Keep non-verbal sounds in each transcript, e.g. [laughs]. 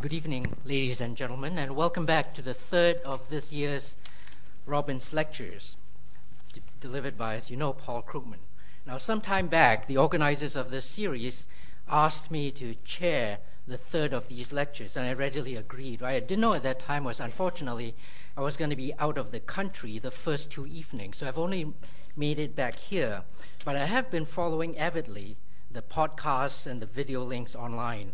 Good evening, ladies and gentlemen, and welcome back to the third of this year's Robbins Lectures, d- delivered by, as you know, Paul Krugman. Now, some time back, the organizers of this series asked me to chair the third of these lectures, and I readily agreed. Right? I didn't know at that time was unfortunately I was going to be out of the country the first two evenings, so I've only made it back here. But I have been following avidly the podcasts and the video links online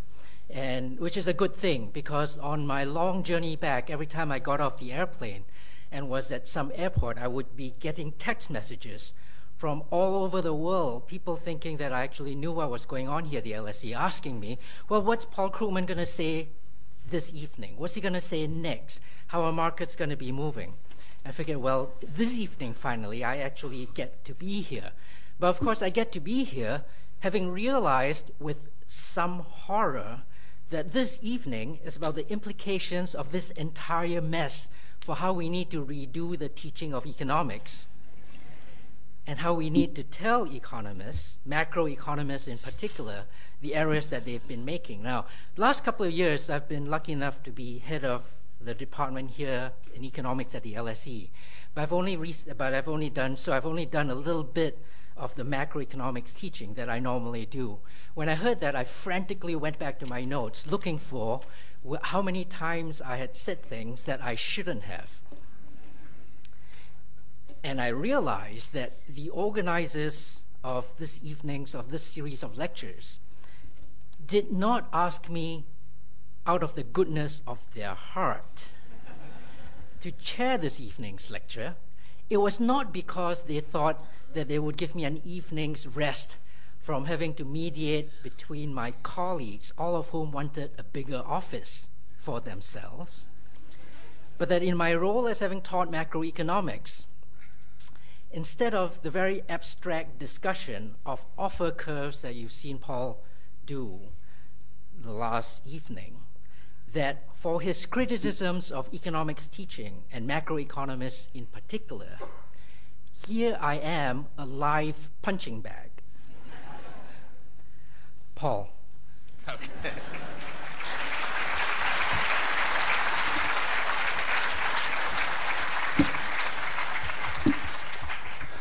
and which is a good thing because on my long journey back, every time I got off the airplane and was at some airport, I would be getting text messages from all over the world, people thinking that I actually knew what was going on here at the LSE, asking me, well, what's Paul Krugman going to say this evening? What's he going to say next? How are markets going to be moving? I figured, well, this evening finally, I actually get to be here. But of course, I get to be here having realized with some horror that this evening is about the implications of this entire mess for how we need to redo the teaching of economics and how we need to tell economists, macroeconomists in particular, the errors that they've been making. Now, the last couple of years, I've been lucky enough to be head of the department here in economics at the LSE, but I've only but I've only done so. I've only done a little bit of the macroeconomics teaching that I normally do. When I heard that, I frantically went back to my notes looking for how many times I had said things that I shouldn't have. And I realized that the organizers of this evening's, of this series of lectures, did not ask me out of the goodness of their heart to chair this evening's lecture. It was not because they thought that they would give me an evening's rest from having to mediate between my colleagues, all of whom wanted a bigger office for themselves, but that in my role as having taught macroeconomics, instead of the very abstract discussion of offer curves that you've seen Paul do the last evening, that for his criticisms of economics teaching and macroeconomists in particular, here I am, a live punching bag. Paul. Okay.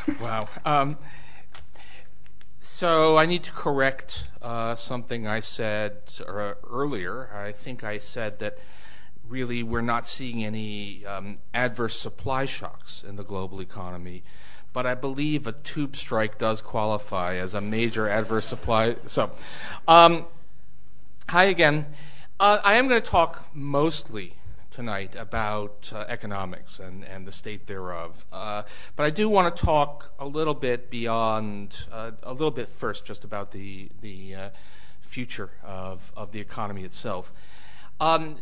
[laughs] wow. Um, so I need to correct uh, something I said uh, earlier. I think I said that really we're not seeing any um, adverse supply shocks in the global economy. But I believe a tube strike does qualify as a major adverse supply. So, um, hi again. Uh, I am going to talk mostly tonight about uh, economics and, and the state thereof. Uh, but I do want to talk a little bit beyond, uh, a little bit first, just about the, the uh, future of, of the economy itself. Um,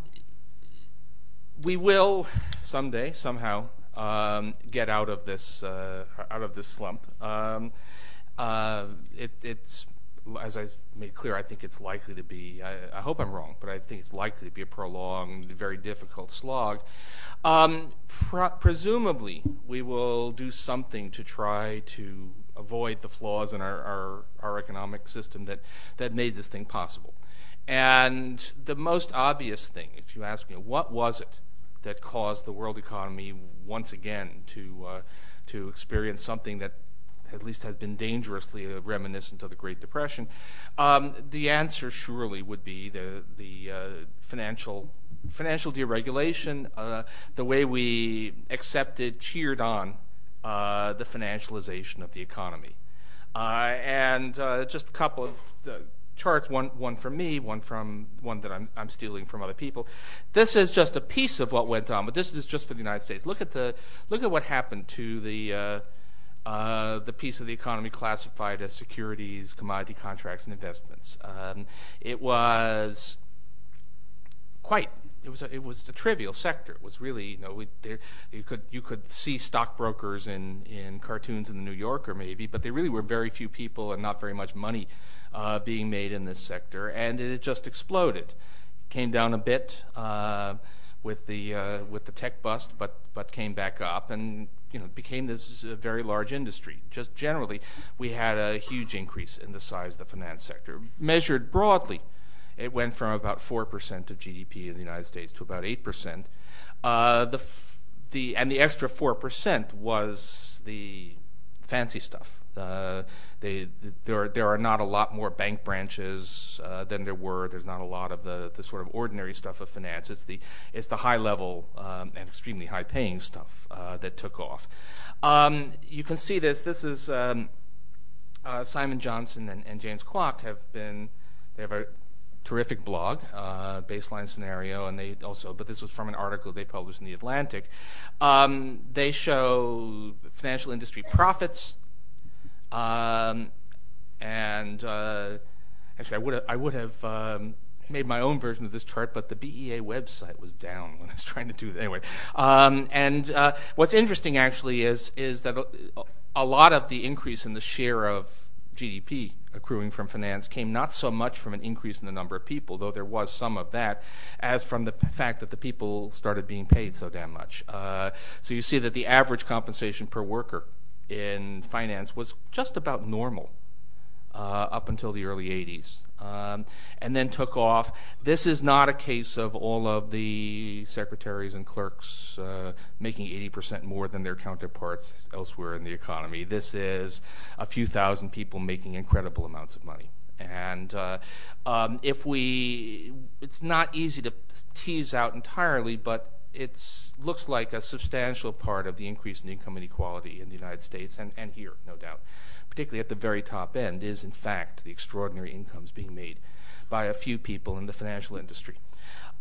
we will someday, somehow, um, get out of this uh, out of this slump. Um, uh, it, it's as I made clear, I think it's likely to be. I, I, hope I'm wrong, but I think it's likely to be a prolonged, very difficult slog. Um, presumably, we will do something to try to avoid the flaws in our, our, our economic system that, that made this thing possible. And the most obvious thing, if you ask me, what was it that caused the world economy once again to uh, to experience something that at least has been dangerously reminiscent of the Great Depression. Um, the answer surely would be the the uh, financial financial deregulation, uh, the way we accepted, cheered on uh, the financialization of the economy, uh, and uh, just a couple of charts, one, one from me, one from one that I'm, I'm stealing from other people. This is just a piece of what went on, but this is just for the United States. Look at the look at what happened to the uh, uh, the piece of the economy classified as securities, commodity contracts, and investments. Um, it was quite. It was a, it was a trivial sector. It was really you know you could you could see stockbrokers in in cartoons in the New Yorker maybe, but there really were very few people and not very much money uh, being made in this sector, and it just exploded. Came down a bit uh, with the uh, with the tech bust, but but came back up and you know became this very large industry. Just generally, we had a huge increase in the size of the finance sector, measured broadly It went from about 4% of GDP in the United States to about 8%. Uh, the, the, and the extra 4% was the fancy stuff. Uh, there, are not a lot more bank branches uh, than there were. There's not a lot of the, sort of ordinary stuff of finance. It's the, it's the high level um, and extremely high paying stuff uh, that took off. Um, you can see this. This is um, Simon Johnson and, James Kwak have been, they have a terrific blog, baseline scenario, and they also, but this was from an article they published in the Atlantic. They show financial industry profits, and uh, actually, I would have, um, made my own version of this chart, but the BEA website was down when I was trying to do it anyway. Um, and uh, what's interesting actually is that a, a lot of the increase in the share of GDP accruing from finance came not so much from an increase in the number of people, though there was some of that, as from the fact that the people started being paid so damn much. Uh, so you see that the average compensation per worker in finance was just about normal uh, up until the early 80s, um, and then took off. This is not a case of all of the secretaries and clerks uh, making 80% more than their counterparts elsewhere in the economy. This is a few thousand people making incredible amounts of money. And uh, um, if we, it's not easy to tease out entirely, but it looks like a substantial part of the increase in income inequality in the United States and, here, no doubt particularly at the very top end, is in fact the extraordinary incomes being made by a few people in the financial industry.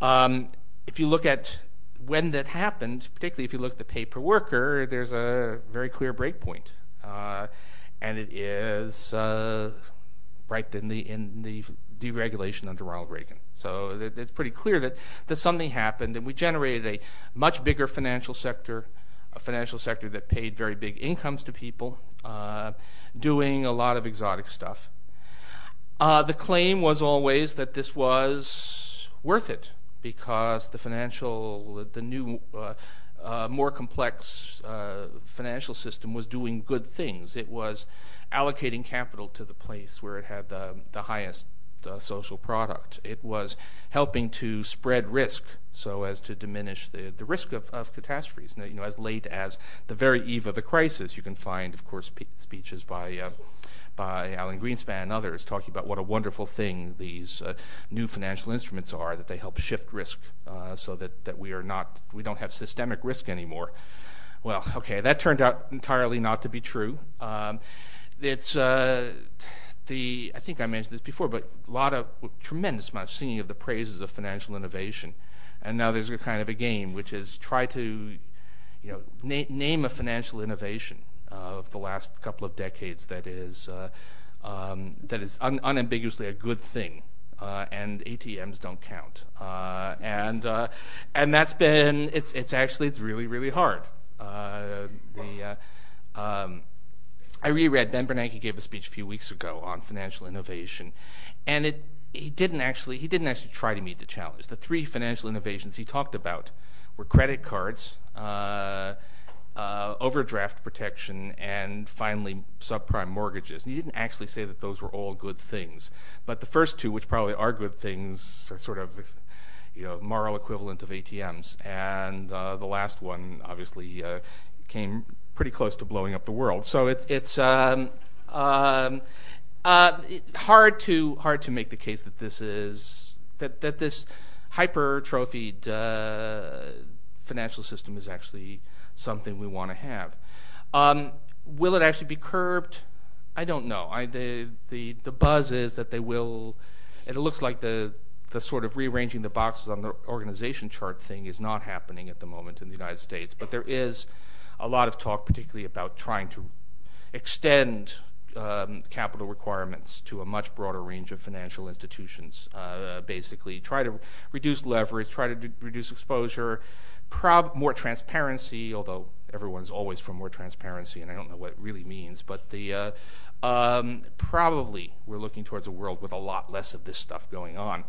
Um, if you look at when that happened, particularly if you look at the pay per worker, there's a very clear breakpoint, uh, and it is uh, right in the deregulation under Ronald Reagan. So it's pretty clear that something happened, and we generated a much bigger financial sector, a financial sector that paid very big incomes to people. Uh, doing a lot of exotic stuff. Uh, the claim was always that this was worth it because the financial, the new, uh, more complex financial system was doing good things. It was allocating capital to the place where it had the, highest social product. It was helping to spread risk so as to diminish the, risk of, catastrophes. As late as the very eve of the crisis, you can find, of course, pe- speeches by uh, by Alan Greenspan and others talking about what a wonderful thing these uh, new financial instruments are that they help shift risk uh, so that, we are not we don't have systemic risk anymore. Well, okay, that turned out entirely not to be true. Um, it's I think I mentioned this before, but a lot of tremendous amount of singing of the praises of financial innovation, and now there's a kind of a game which is try to, you know, na- name a financial innovation uh, of the last couple of decades that is uh, um, that is un- unambiguously a good thing. Uh, and ATMs don't count, and and that's been it's it's actually it's really really hard. I reread Ben Bernanke gave a speech a few weeks ago on financial innovation, and it he didn't actually he didn't actually try to meet the challenge. The three financial innovations he talked about were credit cards, uh, uh, overdraft protection, and finally subprime mortgages. And he didn't actually say that those were all good things, but the first two, which probably are good things, are sort of you know moral equivalent of ATMs, and uh, the last one obviously came pretty close to blowing up the world. So it's it's um, um, uh, hard to hard to make the case that this is that that this hypertrophied uh, financial system is actually something we want to have. Um, will it actually be curbed? I don't know. I, the the the buzz is that they will. It looks like the the sort of rearranging the boxes on the organization chart thing is not happening at the moment in the United States, but there is a lot of talk, particularly about trying to extend um, capital requirements to a much broader range of financial institutions. Uh, basically, try to reduce leverage, try to reduce exposure, more transparency. Although everyone's always for more transparency, and I don't know what it really means, but uh, um, probably we're looking towards a world with a lot less of this stuff going on.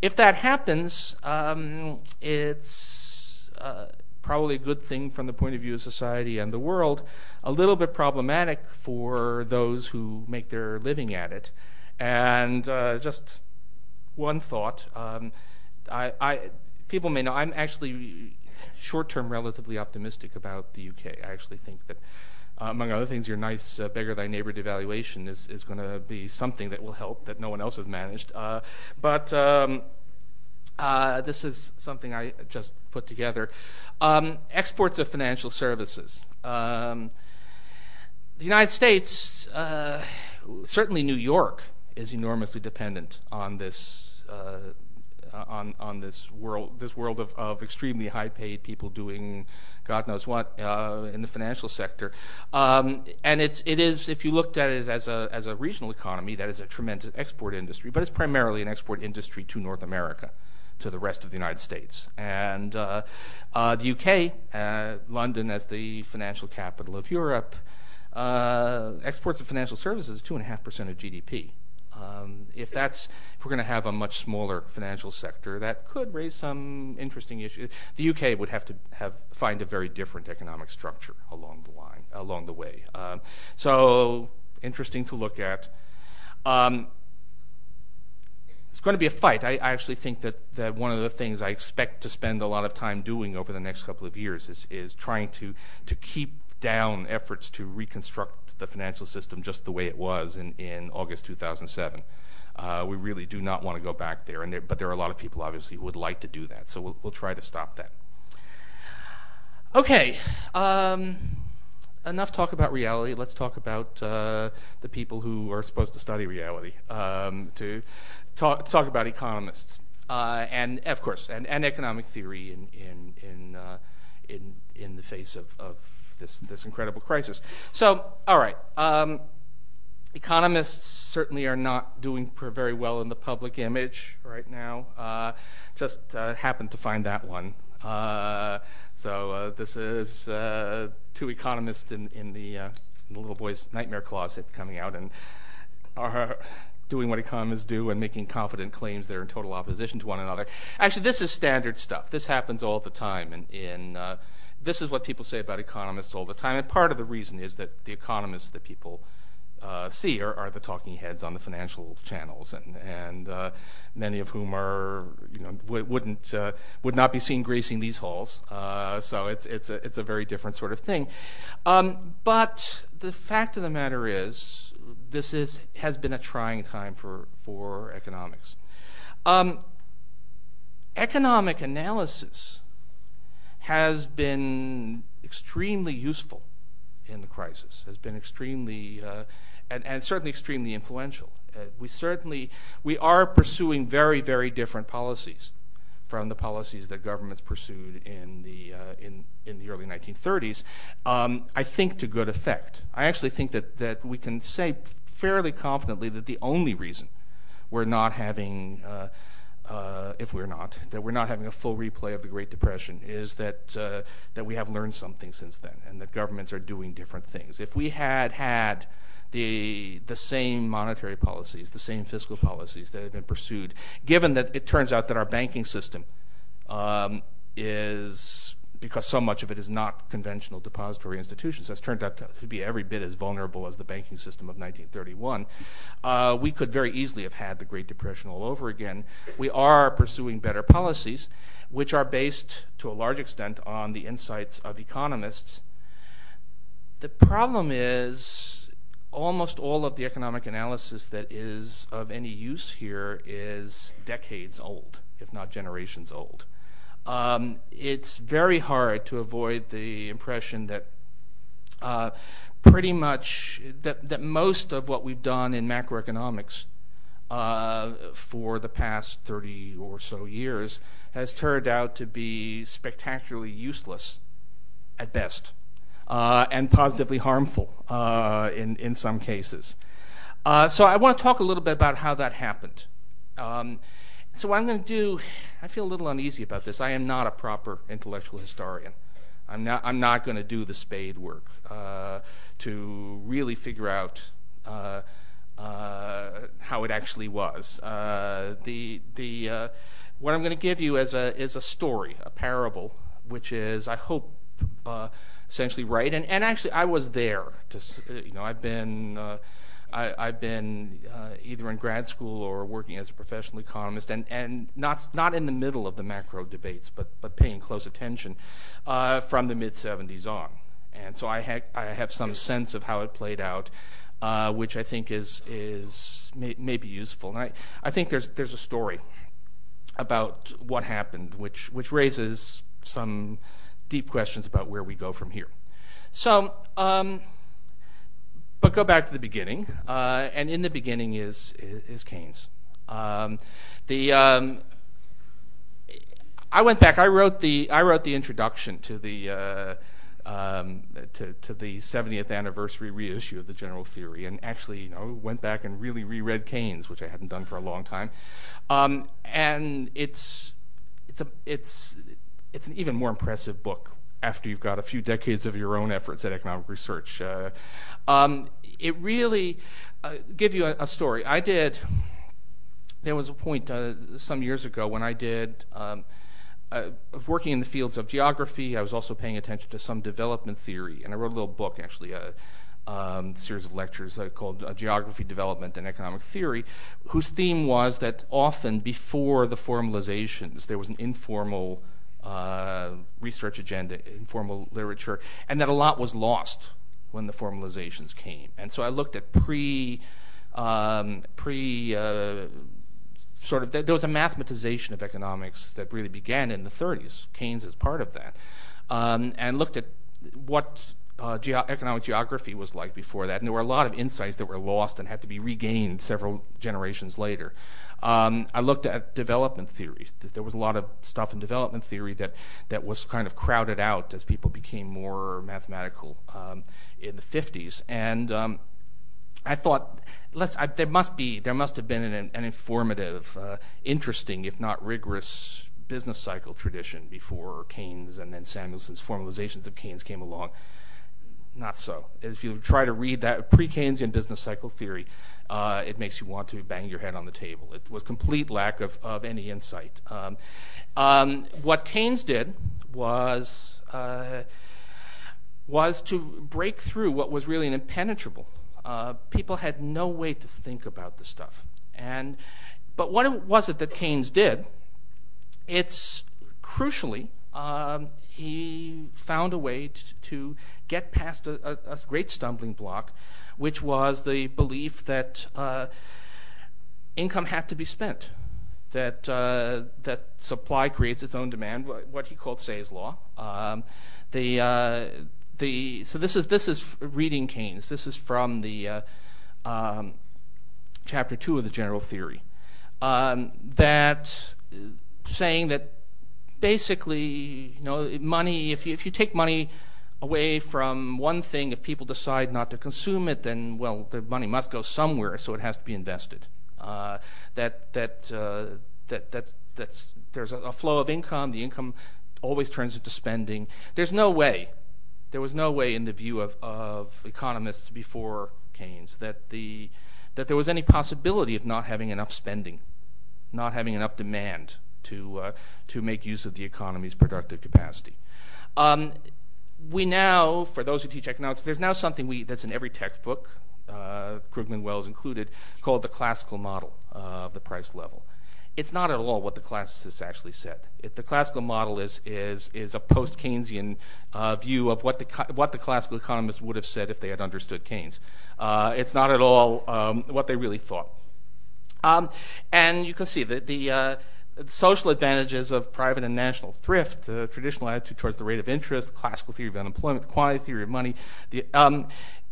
If that happens, um, it's uh, probably a good thing from the point of view of society and the world, a little bit problematic for those who make their living at it. And uh, just one thought. Um, I, I, people may know I'm actually short-term relatively optimistic about the UK. I actually think that, uh, among other things, your nice uh, beggar thy neighbor devaluation is, is going to be something that will help that no one else has managed. Uh, but um, this is something I just put together. Um, exports of financial services. Um, the United States, uh, certainly New York, is enormously dependent on this uh, on on this world this world of, extremely high paid people doing God knows what uh, in the financial sector, um, and it is if you looked at it as a as a regional economy that is a tremendous export industry, but it's primarily an export industry to North America to the rest of the United States. And uh, uh, the UK, uh, London as the financial capital of Europe, exports of financial services is 2.5% of GDP. Um, if that's if we're going to have a much smaller financial sector, that could raise some interesting issues. The UK would have to have find a very different economic structure along the line, along the way. Um, so interesting to look at. Um, it's going to be a fight. I, actually think that, one of the things I expect to spend a lot of time doing over the next couple of years is, trying to, to keep down efforts to reconstruct the financial system just the way it was in, August 2007. Uh, we really do not want to go back there, but there are a lot of people obviously who would like to do that, so we'll, we'll try to stop that. Okay, um, enough talk about reality. Let's talk about uh, the people who are supposed to study reality. Um, to talk, about economists uh, and, of course, and, economic theory in in in uh, in, the face of, this this incredible crisis. So, all right. Um, economists certainly are not doing very well in the public image right now. Uh, just happened to find that one. So this is two economists in, the, little boy's nightmare closet coming out and are doing what economists do and making confident claims that are in total opposition to one another. Actually, this is standard stuff. This happens all the time. Uh, this is what people say about economists all the time, and part of the reason is that the economists that people uh, see are, the talking heads on the financial channels, and, uh, many of whom are, you know, w- wouldn't would not be seen gracing these halls. So it's it's a it's a very different sort of thing. Um, but the fact of the matter is, this is has been a trying time for for economics. Um, economic analysis has been extremely useful in the crisis. Has been extremely uh, and, and certainly extremely influential. Uh, we certainly we are pursuing very very different policies from the policies that governments pursued in the uh, in in the early 1930s. Um, I think to good effect. I actually think that we can say fairly confidently that the only reason we're not having uh, uh, if we're not, that we're not having a full replay of the Great Depression, is that that we have learned something since then, and that governments are doing different things. If we had had the same monetary policies, the same fiscal policies that have been pursued, given that it turns out that our banking system um, is because so much of it is not conventional depository institutions, has turned out to be every bit as vulnerable as the banking system of 1931. Uh, we could very easily have had the Great Depression all over again. We are pursuing better policies, which are based to a large extent on the insights of economists. The problem is almost all of the economic analysis that is of any use here is decades old, if not generations old. Um, it's very hard to avoid the impression that uh, pretty much that, most of what we've done in macroeconomics uh, for the past 30 or so years has turned out to be spectacularly useless at best and positively harmful uh, in, some cases. Uh, so I want to talk a little bit about how that happened. Um, so what I'm going to do, I feel a little uneasy about this. I am not a proper intellectual historian. I'm not, I'm not going to do the spade work uh, to really figure out uh, uh, how it actually was. Uh, the, the, uh, what I'm going to give you is a, is a story, a parable, which is, I hope, uh, essentially right. And, actually, I was there. To, you know, I've been been uh, either in grad school or working as a professional economist, and, not not in the middle of the macro debates, but paying close attention uh, from the mid '70s on. And so I, ha- I have some sense of how it played out, uh, which I think is is may, be useful. And I, think there's there's a story about what happened, which raises some deep questions about where we go from here. So, um, but go back to the beginning, uh, and in the beginning is Keynes. Um, um, I went back. I wrote the introduction to the uh, um, to, to the 70th anniversary reissue of the General Theory, and actually, went back and really reread Keynes, which I hadn't done for a long time. And it's it's an even more impressive book after you've got a few decades of your own efforts at economic research. Uh, um, it really uh, give you a, a, story. I did. There was a point uh, some years ago when I did. Um, was working in the fields of geography. I was also paying attention to some development theory, and I wrote a little book, actually, a um, series of lectures uh, called uh, Geography, Development, and Economic Theory, whose theme was that often before the formalizations, there was an informal uh, research agenda, informal literature, and that a lot was lost when the formalizations came. And so I looked at pre um, pre uh, sort of there was a mathematization of economics that really began in the 30s. Keynes is part of that, um, and looked at what uh, economic geography was like before that, and there were a lot of insights that were lost and had to be regained several generations later. Um, I looked at development theories. There was a lot of stuff in development theory that, that was kind of crowded out as people became more mathematical um, in the 50s. And um, I thought, let's, I, there must be, there must have been an, an informative, uh, interesting, if not rigorous, business cycle tradition before Keynes and then Samuelson's formalizations of Keynes came along. Not so. If you try to read that pre-Keynesian business cycle theory, uh, it makes you want to bang your head on the table. It was complete lack of, any insight. Um, um, what Keynes did was uh, was to break through what was really an impenetrable uh, people had no way to think about the stuff. And, but what was it that Keynes did? It's crucially, um, he found a way to, get past a, great stumbling block, which was the belief that uh, income had to be spent, that uh, that supply creates its own demand, what he called Say's law. Um, the uh, the so this is this is reading Keynes. This is from the um, chapter two of the General Theory. Um, that saying that basically, you know, money. If you if you take money away from one thing, if people decide not to consume it, then well, the money must go somewhere, so it has to be invested. Uh, that that uh, that that's that's there's a, a flow of income. The income always turns into spending. There's no way there was no way in the view of, of economists before Keynes that, the, that there was any possibility of not having enough spending, not having enough demand to, uh, to make use of the economy's productive capacity. Um, we now, for those who teach economics, there's now something that's in every textbook, uh, Krugman Wells included, called the classical model of the price level it's not at all what the classicists actually said. The classical model is, is, is a post Keynesian uh, view of what the, what the classical economists would have said if they had understood Keynes. It's not at all um, what they really thought. Um, and you can see that the, social advantages of private and national thrift, traditional attitude towards the rate of interest, classical theory of unemployment, quantity theory of money. Um,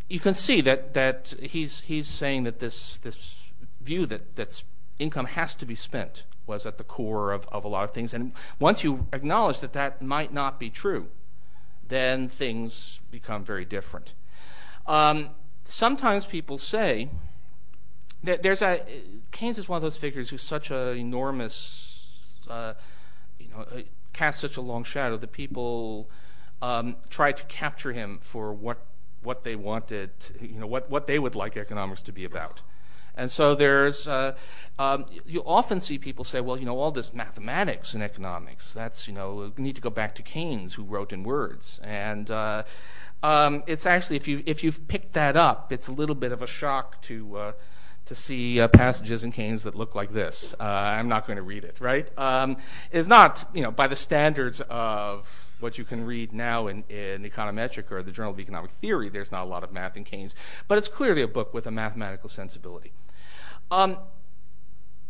you can see that, that he's, he's saying that this, this view that, income has to be spent was at the core of, of a lot of things. And once you acknowledge that that might not be true, then things become very different. Um, sometimes people say that there's a Keynes is one of those figures who's such an enormous, uh, you know, casts such a long shadow that people um, try to capture him for what what they wanted, you know, what they would like economics to be about. And so there's, uh, um, you often see people say, well, you know, all this mathematics and economics, that's, you know, need to go back to Keynes who wrote in words. And uh, um, it's actually, if, you, if you've picked that up, it's a little bit of a shock to, to see uh, passages in Keynes that look like this. Uh, I'm not going to read it, right? Um, it's not, you know, by the standards of what you can read now in, in Econometrica or the Journal of Economic Theory, there's not a lot of math in Keynes, but it's clearly a book with a mathematical sensibility. Um,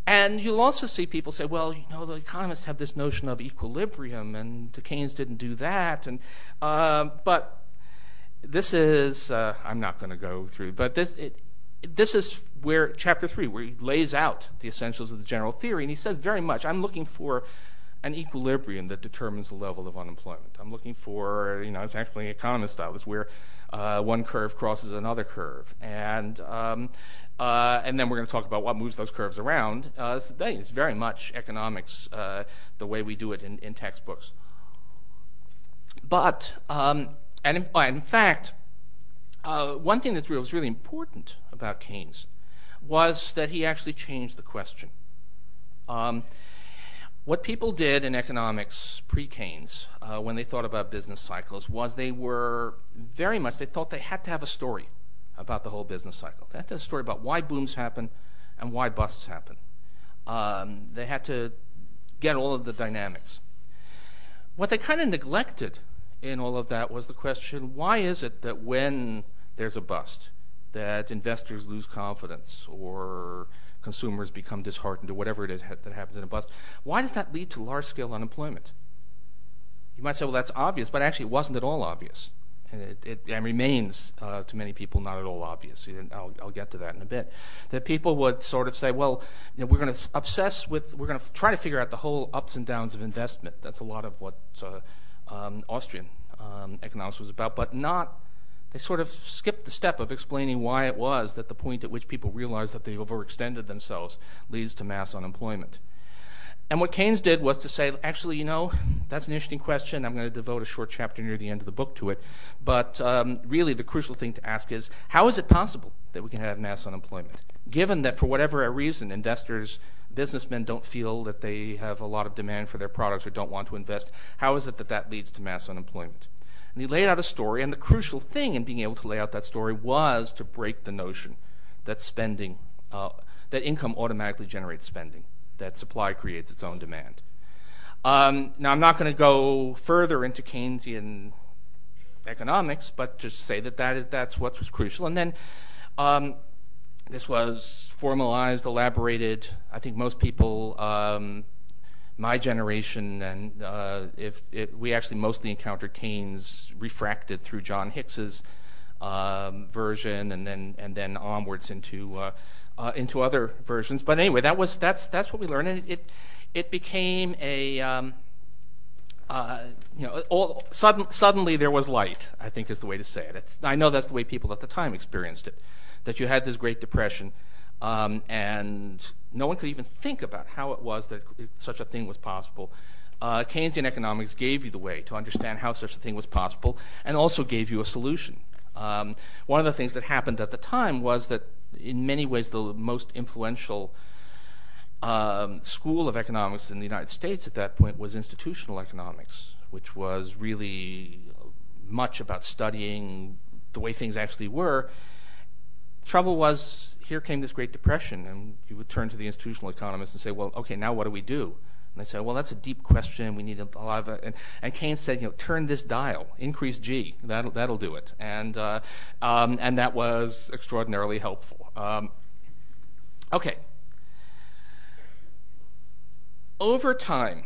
and you'll also see people say, well, you know, the economists have this notion of equilibrium, and Keynes didn't do that. And uh, but this is uh, I'm not going to go through, but this it, this is where chapter three, where he lays out the essentials of the general theory, and he says very much, I'm looking for an equilibrium that determines the level of unemployment. I'm looking for, you know, it's actually economist style, It's where uh, one curve crosses another curve, and um, uh, and then we're going to talk about what moves those curves around. Uh, it's very much economics, the way we do it in, textbooks. But, um, and in, fact, one thing that was really important about Keynes was that he actually changed the question. Um, what people did in economics pre-Keynes, uh, when they thought about business cycles, was they were very much, they thought they had to have a story about the whole business cycle. They had to have a story about why booms happen and why busts happen. Um, they had to get all of the dynamics. What they kind of neglected in all of that was the question, why is it that when there's a bust, that investors lose confidence or consumers become disheartened or whatever it is that happens in a bust. Why does that lead to large scale unemployment? You might say, well, that's obvious, but actually it wasn't at all obvious. And it, it and remains uh, to many people not at all obvious. I'll, I'll, get to that in a bit. That people would sort of say, well, you know, we're going to obsess with, we're going to try to figure out the whole ups and downs of investment. That's a lot of what uh, Austrian um, economics was about, but not they sort of skipped the step of explaining why it was that the point at which people realized that they overextended themselves leads to mass unemployment. And what Keynes did was to say, actually, you know, that's an interesting question. I'm going to devote a short chapter near the end of the book to it. But um, really, the crucial thing to ask is how is it possible that we can have mass unemployment? Given that, for whatever reason, investors, businessmen don't feel that they have a lot of demand for their products or don't want to invest, how is it that that leads to mass unemployment? And he laid out a story, and the crucial thing in being able to lay out that story was to break the notion that spending, uh, that income automatically generates spending, that supply creates its own demand. Um, now, I'm not going to go further into Keynesian economics, but just say that, that is, that's what was crucial. And then um, this was formalized, elaborated. I think most people um, my generation, and uh, if we actually mostly encountered Keynes refracted through John Hicks's um, version, and then and then onwards into uh, uh, into other versions. But anyway, that was that's that's what we learned, and it became a um, you know, all, sudden, suddenly there was light. I think is the way to say it. I know that's the way people at the time experienced it. That you had this Great Depression, um, and no one could even think about how it was that such a thing was possible. Uh, Keynesian economics gave you the way to understand how such a thing was possible and also gave you a solution. Um, one of the things that happened at the time was that, in many ways, the most influential um, school of economics in the United States at that point was institutional economics, which was really much about studying the way things actually were. Trouble was here came this Great Depression, and you would turn to the institutional economists and say, well, okay, now what do we do? And they say, well, that's a deep question. We need a, lot of. And, Keynes said, you know, turn this dial, increase G. That'll, that'll do it. And, uh, um, and that was extraordinarily helpful. Um, okay. Over time,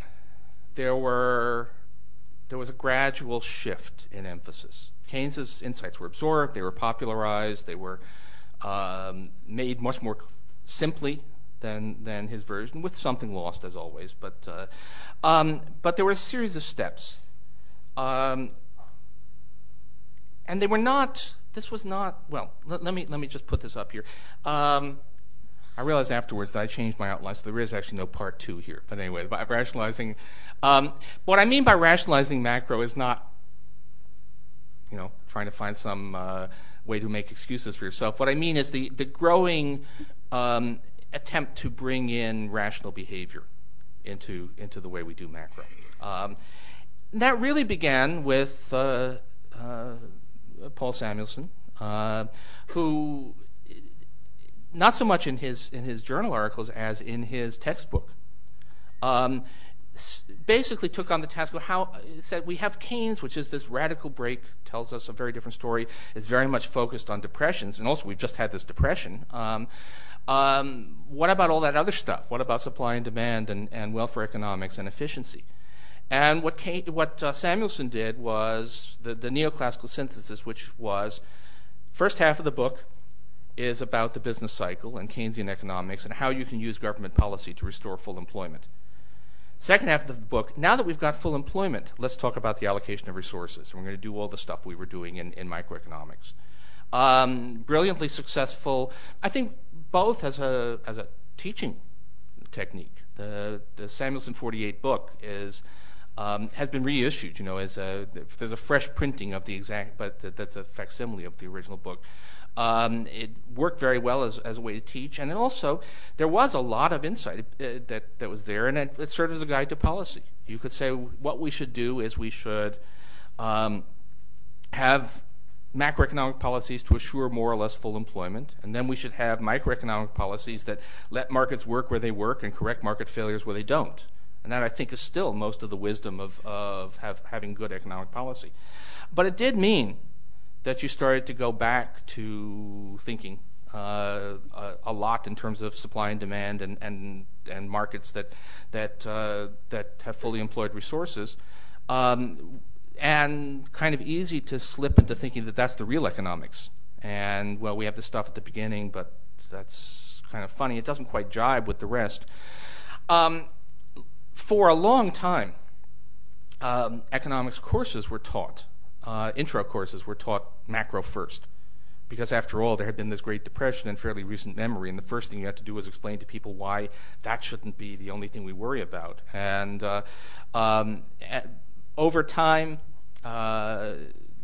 there were there was a gradual shift in emphasis. Keynes's insights were absorbed, they were popularized, they were made much more simply than than his version, with something lost as always. But uh, um, but there were a series of steps, um, and they were not. This was not well. Let, me let me just put this up here. Um, I realized afterwards that I changed my outline, so there is actually no part two here. But anyway, by rationalizing, um, what I mean by rationalizing macro is not, you know, trying to find some. Way to make excuses for yourself. What I mean is the, the growing um, attempt to bring in rational behavior into, into the way we do macro. Um, that really began with uh, uh, Paul Samuelson, uh, who, not so much in his, in his journal articles as in his textbook, um, basically took on the task of how said we have Keynes, which is this radical break, tells us a very different story. It's very much focused on depressions, and also we've just had this depression. Um, um, what about all that other stuff? What about supply and demand and, welfare economics and efficiency? And what, uh, Samuelson did was the, the neoclassical synthesis, which was first half of the book is about the business cycle and Keynesian economics and how you can use government policy to restore full employment. Second half of the book, now that we've got full employment, let's talk about the allocation of resources. We're going to do all the stuff we were doing in, in microeconomics. Um, brilliantly successful, I think both as a, as a teaching technique. The, the Samuelson 48 book is, um, has been reissued, you know, as a, there's a fresh printing of the exact, but that's a facsimile of the original book. Um, it worked very well as, a way to teach, and also there was a lot of insight uh, that, was there, and it, served as a guide to policy. You could say what we should do is we should um, have macroeconomic policies to assure more or less full employment, and then we should have microeconomic policies that let markets work where they work and correct market failures where they don't. And that, I think, is still most of the wisdom of, having good economic policy. But it did mean that you started to go back to thinking uh, a, lot in terms of supply and demand and, and, and markets that, that, uh, that have fully employed resources. Um, and kind of easy to slip into thinking that that's the real economics. And, well, we have this stuff at the beginning, but that's kind of funny. It doesn't quite jibe with the rest. Um, for a long time, um, economics courses were taught intro courses were taught macro first. Because after all, there had been this Great Depression in fairly recent memory, and the first thing you had to do was explain to people why that shouldn't be the only thing we worry about. And uh, um, over time, uh,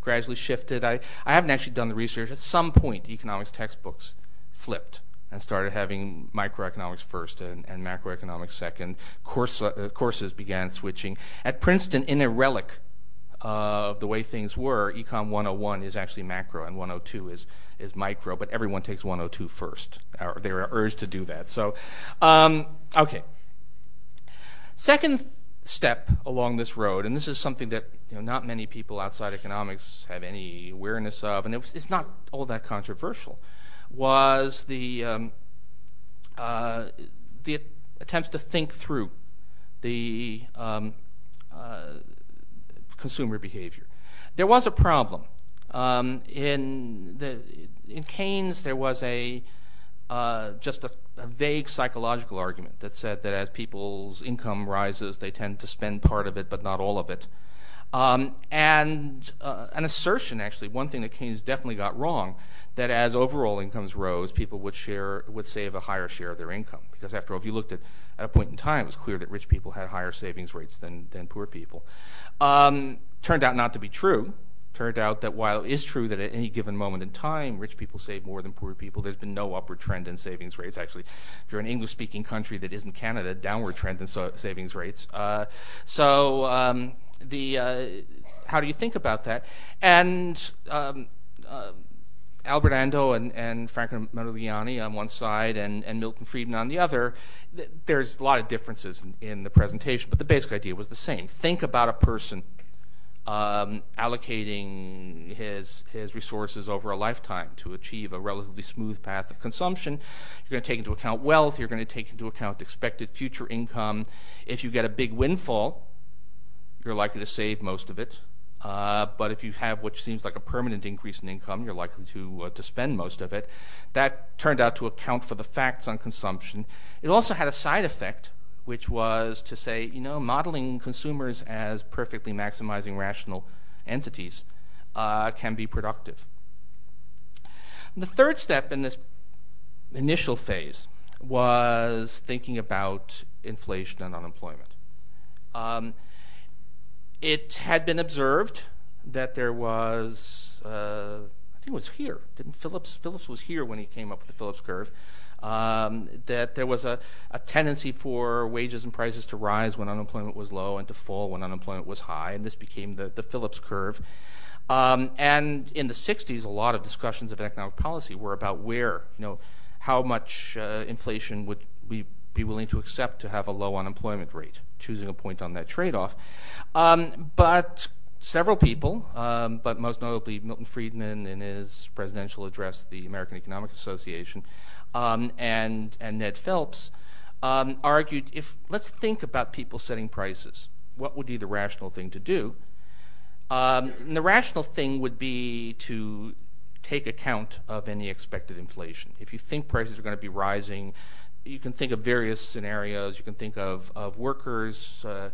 gradually shifted. I, I haven't actually done the research. At some point, economics textbooks flipped and started having microeconomics first and, and macroeconomics second. Course, uh, courses began switching. At Princeton, in a relic of the way things were, Econ 101 is actually macro and 102 is, is micro, but everyone takes 102 first. Or they are urged to do that. So, um, okay. Second step along this road, and this is something that you know, not many people outside economics have any awareness of, and it was, it's not all that controversial, was the, um, uh, the attempts to think through the um, uh, consumer behavior. There was a problem. Um, in, the, in Keynes, there was a uh, just a, vague psychological argument that said that as people's income rises, they tend to spend part of it, but not all of it. Um, and uh, an assertion, actually, one thing that Keynes definitely got wrong, that as overall incomes rose, people would share would save a higher share of their income. Because after all, if you looked at at a point in time, it was clear that rich people had higher savings rates than poor people. Um, turned out not to be true. Turned out that while it is true that at any given moment in time, rich people save more than poor people, there's been no upward trend in savings rates. Actually, if you're an English speaking country that isn't Canada, downward trend in savings rates. Uh, so, um, how do you think about that? And um, uh, Albert Ando and, Franco Modigliani on one side and, Milton Friedman on the other, th- there's a lot of differences in, the presentation, but the basic idea was the same. Think about a person um, allocating his, his resources over a lifetime to achieve a relatively smooth path of consumption. You're going to take into account wealth, you're going to take into account expected future income. If you get a big windfall, you're likely to save most of it. Uh, but if you have what seems like a permanent increase in income, you're likely to uh, to spend most of it. That turned out to account for the facts on consumption. It also had a side effect, which was to say, you know, modeling consumers as perfectly maximizing rational entities uh, can be productive. The third step in this initial phase was thinking about inflation and unemployment. It had been observed that there was, uh, I think it was here. Didn't Phillips? Phillips was here when he came up with the Phillips curve. Um, that there was a, a tendency for wages and prices to rise when unemployment was low and to fall when unemployment was high, and this became the, the Phillips curve. Um, and in the 60s, a lot of discussions of economic policy were about where, you know, how much uh, inflation would we be willing to accept to have a low unemployment rate, choosing a point on that trade off. Um, but several people, um, but most notably Milton Friedman in his presidential address to the American Economic Association, um, and, Ned Phelps, argued if let's think about people setting prices. What would be the rational thing to do? And the rational thing would be to take account of any expected inflation. If you think prices are going to be rising, you can think of various scenarios. You can think of, workers, uh,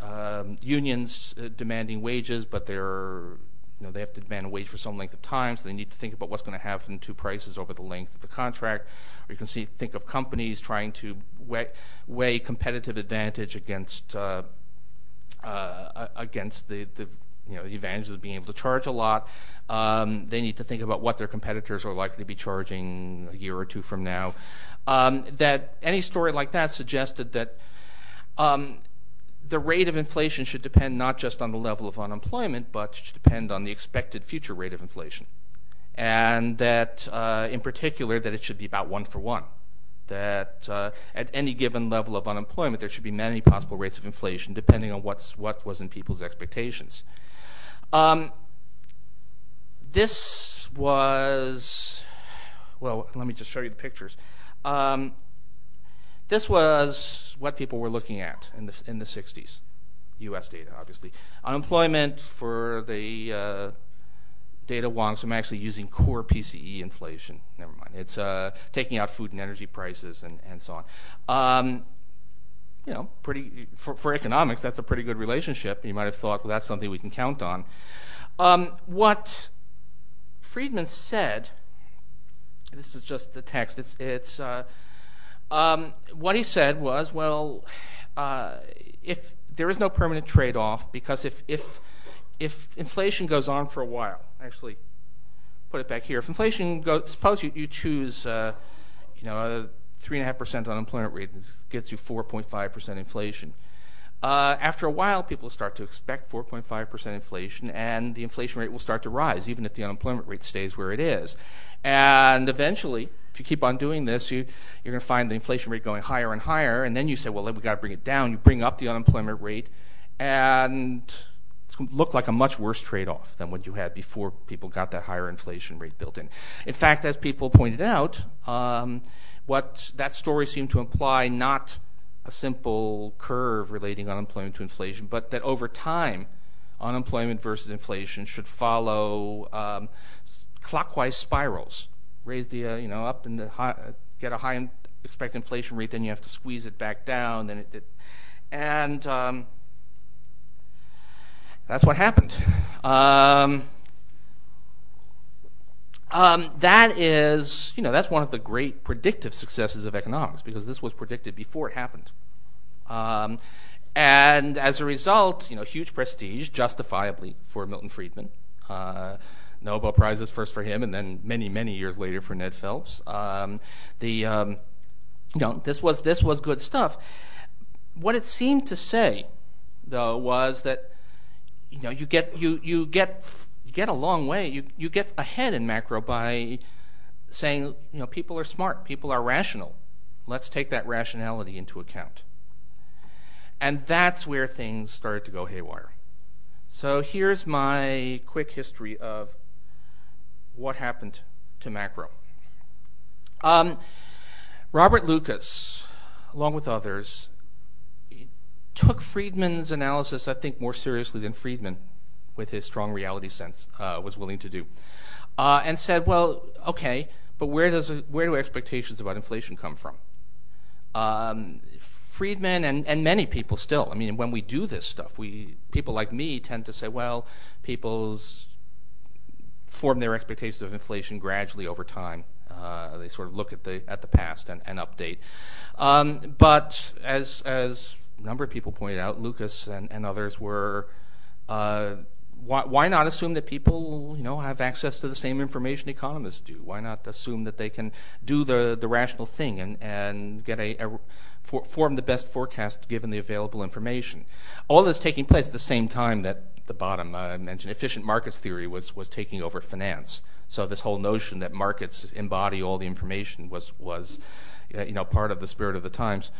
um, unions uh, demanding wages, but they're you know, they have to demand a wage for some length of time, so they need to think about what's going to happen to prices over the length of the contract. Or you can think of companies trying to weigh, competitive advantage against uh, the you know, the advantages of being able to charge a lot. Um, they need to think about what their competitors are likely to be charging a year or two from now. Um, that any story like that suggested that um, the rate of inflation should depend not just on the level of unemployment, but should depend on the expected future rate of inflation. And that, uh, in particular, that it should be about one for one that uh, at any given level of unemployment, there should be many possible rates of inflation depending on what's, what was in people's expectations. Um, this was, well, let me just show you the pictures. Um, this was what people were looking at in the, in the 60s, US data, obviously. Unemployment for the uh, data wonks. So I'm actually using core PCE inflation. Never mind. It's uh, taking out food and energy prices and, and so on. Um, you know, pretty for, for economics, that's a pretty good relationship. You might have thought, well, that's something we can count on. Um, what Friedman said, this is just the text. It's it's uh, um, what he said was, well, uh, if there is no permanent trade-off, because if inflation goes on for a while, actually, put it back here. If inflation goes, suppose you, you choose, uh, you know, a three and a half percent unemployment rate, this gets you 4.5 percent inflation. Uh, after a while, people start to expect 4.5 percent inflation, and the inflation rate will start to rise, even if the unemployment rate stays where it is. And eventually, if you keep on doing this, you, you're going to find the inflation rate going higher and higher, and then you say, well, we've got to bring it down. You bring up the unemployment rate, and it's going to look like a much worse trade-off than what you had before people got that higher inflation rate built in. In fact, as people pointed out, um, what that story seemed to imply not a simple curve relating unemployment to inflation, but that over time, unemployment versus inflation should follow um, clockwise spirals. Raise the uh, you know up and get a high expected inflation rate, then you have to squeeze it back down. And um, that's what happened. Um, um, that is, you know, that's one of the great predictive successes of economics because this was predicted before it happened. Um, and as a result, you know, huge prestige, justifiably, for Milton Friedman. Uh, Nobel Prizes first for him, and then many, many years later for Ned Phelps. Um, the, um, you know, this was this was good stuff. What it seemed to say, though, was that you know, you get you you get you get a long way. You you get ahead in macro by saying, you know, people are smart, people are rational. Let's take that rationality into account. And that's where things started to go haywire. So here's my quick history of what happened to macro. Um, Robert Lucas, along with others, took Friedman's analysis, I think, more seriously than Friedman, with his strong reality sense, uh, was willing to do, uh, and said, "Well, okay, but where does where do expectations about inflation come from?" Um, Friedman and, many people still. I mean, when we do this stuff, we people like me tend to say, "Well, people form their expectations of inflation gradually over time." Uh, they sort of look at the at the past and, update. Um, but as number of people pointed out, Lucas and, others were uh, why, not assume that people, you know, have access to the same information economists do? Why not assume that they can do the, rational thing and, and get a, a for, form the best forecast given the available information? All this taking place at the same time that the bottom uh, I mentioned efficient markets theory was was taking over finance. So this whole notion that markets embody all the information was was you know part of the spirit of the times.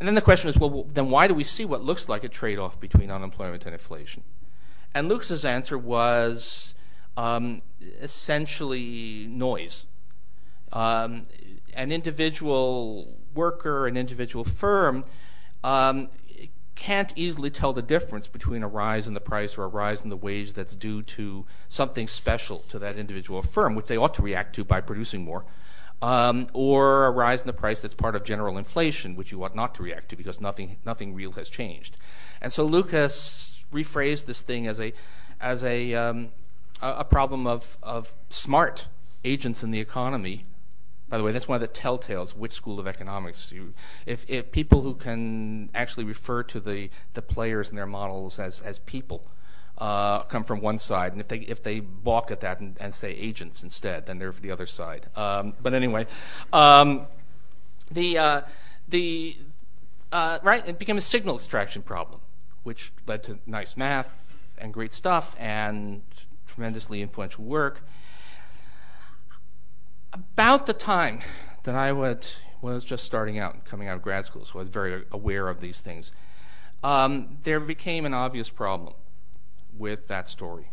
And then the question is, well, then why do we see what looks like a trade-off between unemployment and inflation? And Lucas's answer was um, essentially noise. Um, an individual worker, an individual firm, um, can't easily tell the difference between a rise in the price or a rise in the wage that's due to something special to that individual firm, which they ought to react to by producing more, or a rise in the price that's part of general inflation, which you ought not to react to because nothing, nothing real has changed. And so Lucas rephrased this thing as a, as a, um, a problem of, of smart agents in the economy by the way, that's one of the telltales. Which school of economics? You, if, if people who can actually refer to the, players in their models as, as people come from one side, and if they if they balk at that and, and say agents instead, then they're for the other side. Um, but anyway, um, the uh, the uh, right it became a signal extraction problem, which led to nice math and great stuff and tremendously influential work. About the time that I was just starting out, coming out of grad school, so I was very aware of these things, um, there became an obvious problem with that story,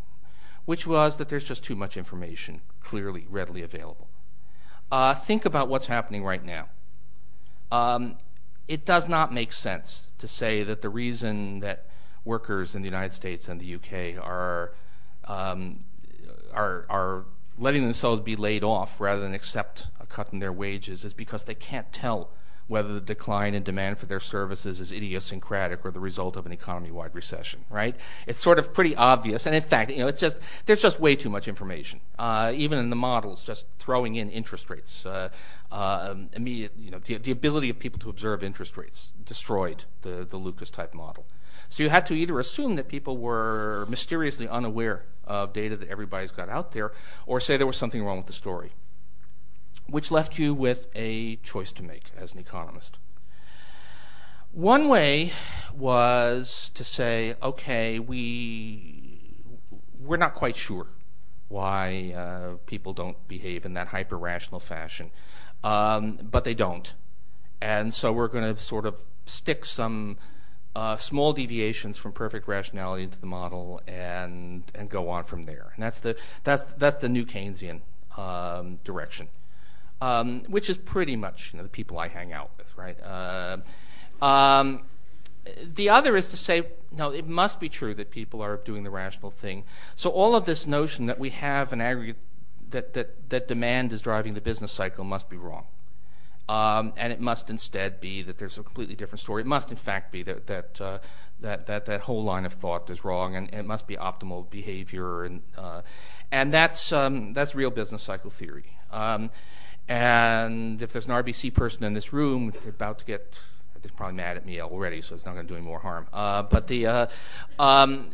which was that there's just too much information clearly, readily available. Uh, think about what's happening right now. Um, it does not make sense to say that the reason that workers in the United States and the UK are um, are, are letting themselves be laid off rather than accept a cut in their wages is because they can't tell whether the decline in demand for their services is idiosyncratic or the result of an economy-wide recession, right? It's sort of pretty obvious, and in fact, you know, it's just there's just way too much information. Uh, even in the models, just throwing in interest rates, uh, know, the, ability of people to observe interest rates destroyed the the Lucas type model. So you had to either assume that people were mysteriously unaware of data that everybody's got out there, or say there was something wrong with the story, which left you with a choice to make as an economist. One way was to say, okay, we we're not quite sure why uh, people don't behave in that hyper rational fashion, um, but they don't, and so we're going to sort of stick some uh, small deviations from perfect rationality into the model and and go on from there. And that's the that's that's the new Keynesian um, direction, which is pretty much the people I hang out with, right? Uh, um, the other is to say, no, it must be true that people are doing the rational thing. So all of this notion that we have an aggregate that demand is driving the business cycle must be wrong. Um, and it must instead be that there's a completely different story. It must, in fact, be that that uh, that, that that whole line of thought is wrong, and, it must be optimal behavior, and uh, and that's um, that's real business cycle theory. And if there's an RBC person in this room, they're about to get they're probably mad at me already, so it's not going to do any more harm. Uh, but the uh, um,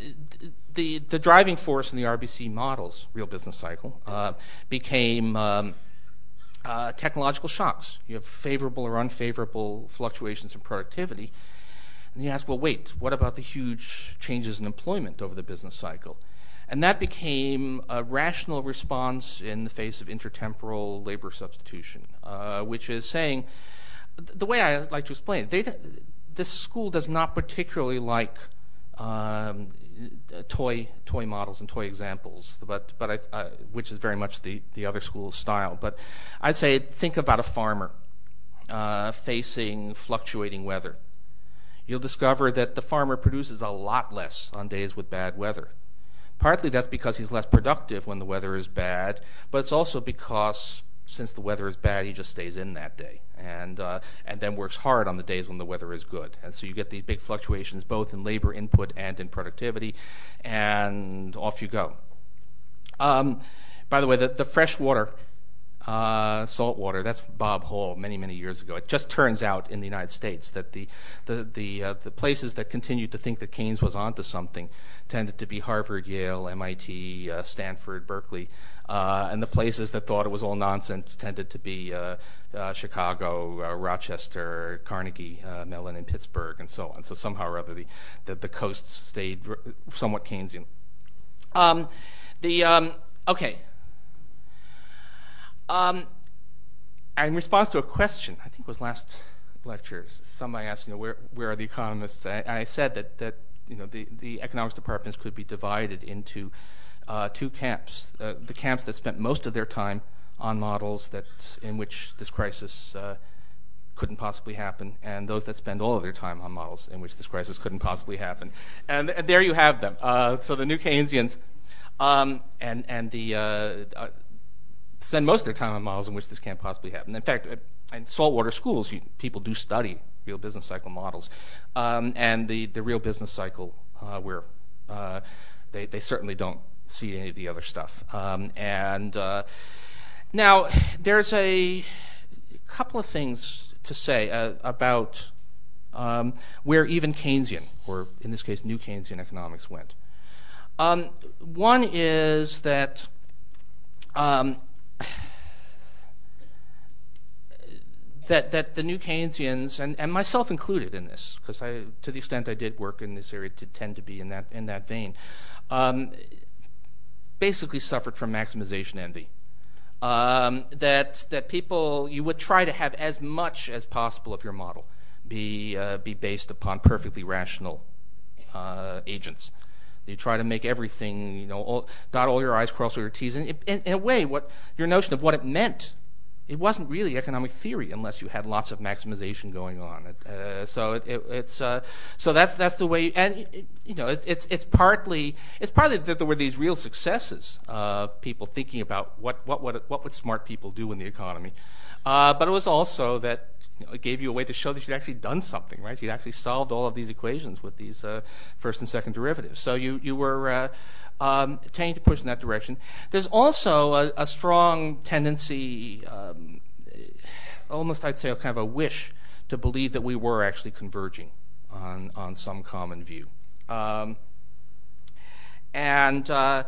the driving force in the RBC models, real business cycle, uh, became um, technological shocks. You have favorable or unfavorable fluctuations in productivity. And you ask, well, wait, what about the huge changes in employment over the business cycle? And that became a rational response in the face of intertemporal labor substitution, uh, which is saying, the way I like to explain it, this school does not particularly like um, toy toy models and toy examples, uh, which is very much the the other school's style. But I'd say think about a farmer uh, facing fluctuating weather. You'll discover that the farmer produces a lot less on days with bad weather. Partly that's because he's less productive when the weather is bad, but it's also because since the weather is bad, he just stays in that day and uh, and then works hard on the days when the weather is good. And so you get these big fluctuations both in labor input and in productivity, and off you go. Um, by the way, the, fresh water saltwater. That's Bob Hall many, many years ago. It just turns out in the United States that the uh, places that continued to think that Keynes was onto something tended to be Harvard, Yale, MIT, uh, Stanford, Berkeley, uh, and the places that thought it was all nonsense tended to be uh, uh, Chicago, Rochester, Carnegie, Mellon, and Pittsburgh, and so on. So somehow or other, the coast stayed somewhat Keynesian. Um, the um, okay. Um, in response to a question, I think it was last lecture, somebody asked, you know, where, where are the economists? And I said that, that you know, the, economics departments could be divided into uh, two camps. Uh, the camps that spent most of their time on models that in which this crisis uh, couldn't possibly happen, and those that spend all of their time on models in which this crisis couldn't possibly happen. And, there you have them. So the new Keynesians um, and, and the spend most of their time on models in which this can't possibly happen. In fact, in saltwater schools, people do study real business cycle models, um, and the, the real business cycle uh, where uh, they, they certainly don't see any of the other stuff. Um, and uh, now there's a couple of things to say about um, where even Keynesian, or in this case, new Keynesian economics went. One is that that that the new Keynesians and, myself included in this, because I, to the extent I did work in this area, to tend to be in that in that vein, um, basically suffered from maximization envy. Um, that that people you would try to have as much as possible of your model be uh, be based upon perfectly rational uh, agents. You try to make everything, you know, all, dot all your I's, cross all your T's. And in, in a way, what your notion of what it meant it wasn't really economic theory unless you had lots of maximization going on. Uh, so uh, that's the way, and you know, it's partly that there were these real successes of people thinking about what would smart people do in the economy, uh, but it was also that it gave you a way to show that you'd actually done something, right? You'd actually solved all of these equations with these first and second derivatives. So you were tending to push in that direction. There's also a, strong tendency, um, almost I'd say, kind of a wish to believe that we were actually converging on on some common view. Um, and uh,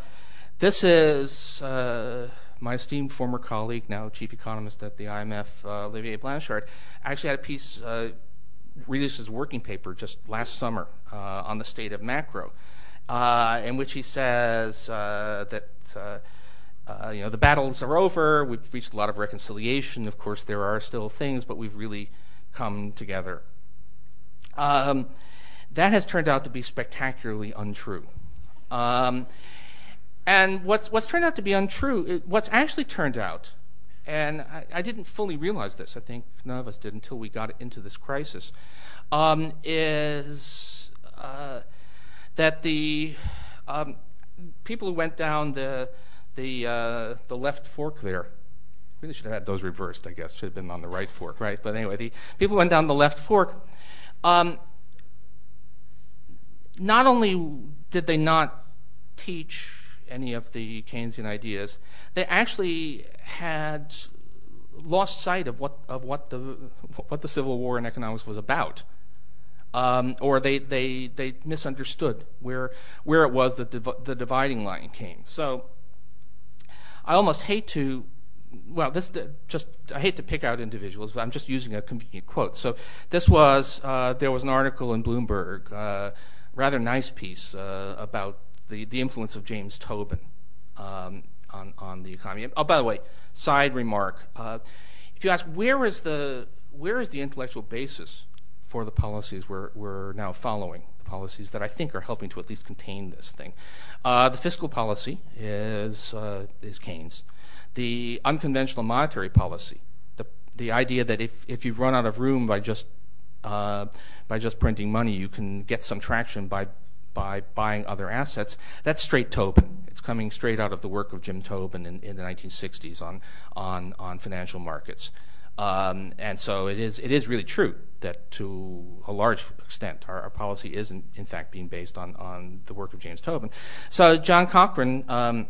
this is uh, my esteemed former colleague, now chief economist at the IMF, uh, Olivier Blanchard, actually had a piece, released his working paper just last summer on the state of macro, in which he says uh, that. Uh, you know the battles are over. We've reached a lot of reconciliation. Of course, there are still things, but we've really come together. Um, that has turned out to be spectacularly untrue. Um, and what's, turned out to be untrue, what's actually turned out, and I, didn't fully realize this, I think none of us did until we got into this crisis, um, is uh, that the um, people who went down the, uh, left fork there, really should have had those reversed, I guess, should have been on the right fork, right? But anyway, the people went down the left fork. Um, not only did they not teach any of the Keynesian ideas, they actually had lost sight of what the Civil War in economics was about, or they misunderstood where where it was that the, dividing line came. So I almost hate to. Well, this just I hate to pick out individuals, but I'm just using a convenient quote. So this was uh, there was an article in Bloomberg, uh, rather nice piece uh, about the, the influence of James Tobin um, on, on the economy. Oh, by the way, side remark. If you ask where is the where is the intellectual basis for the policies we're, now following, the policies that I think are helping to at least contain this thing. Uh, the fiscal policy is, uh, is Keynes. The unconventional monetary policy, the, idea that if, if you run out of room by just, uh, by just printing money, you can get some traction by by buying other assets, that's straight Tobin. It's coming straight out of the work of Jim Tobin in, the 1960s on, on, on financial markets. Um, and so it is, it is really true that to a large extent our, policy is in, fact being based on, the work of James Tobin. So John Cochrane um,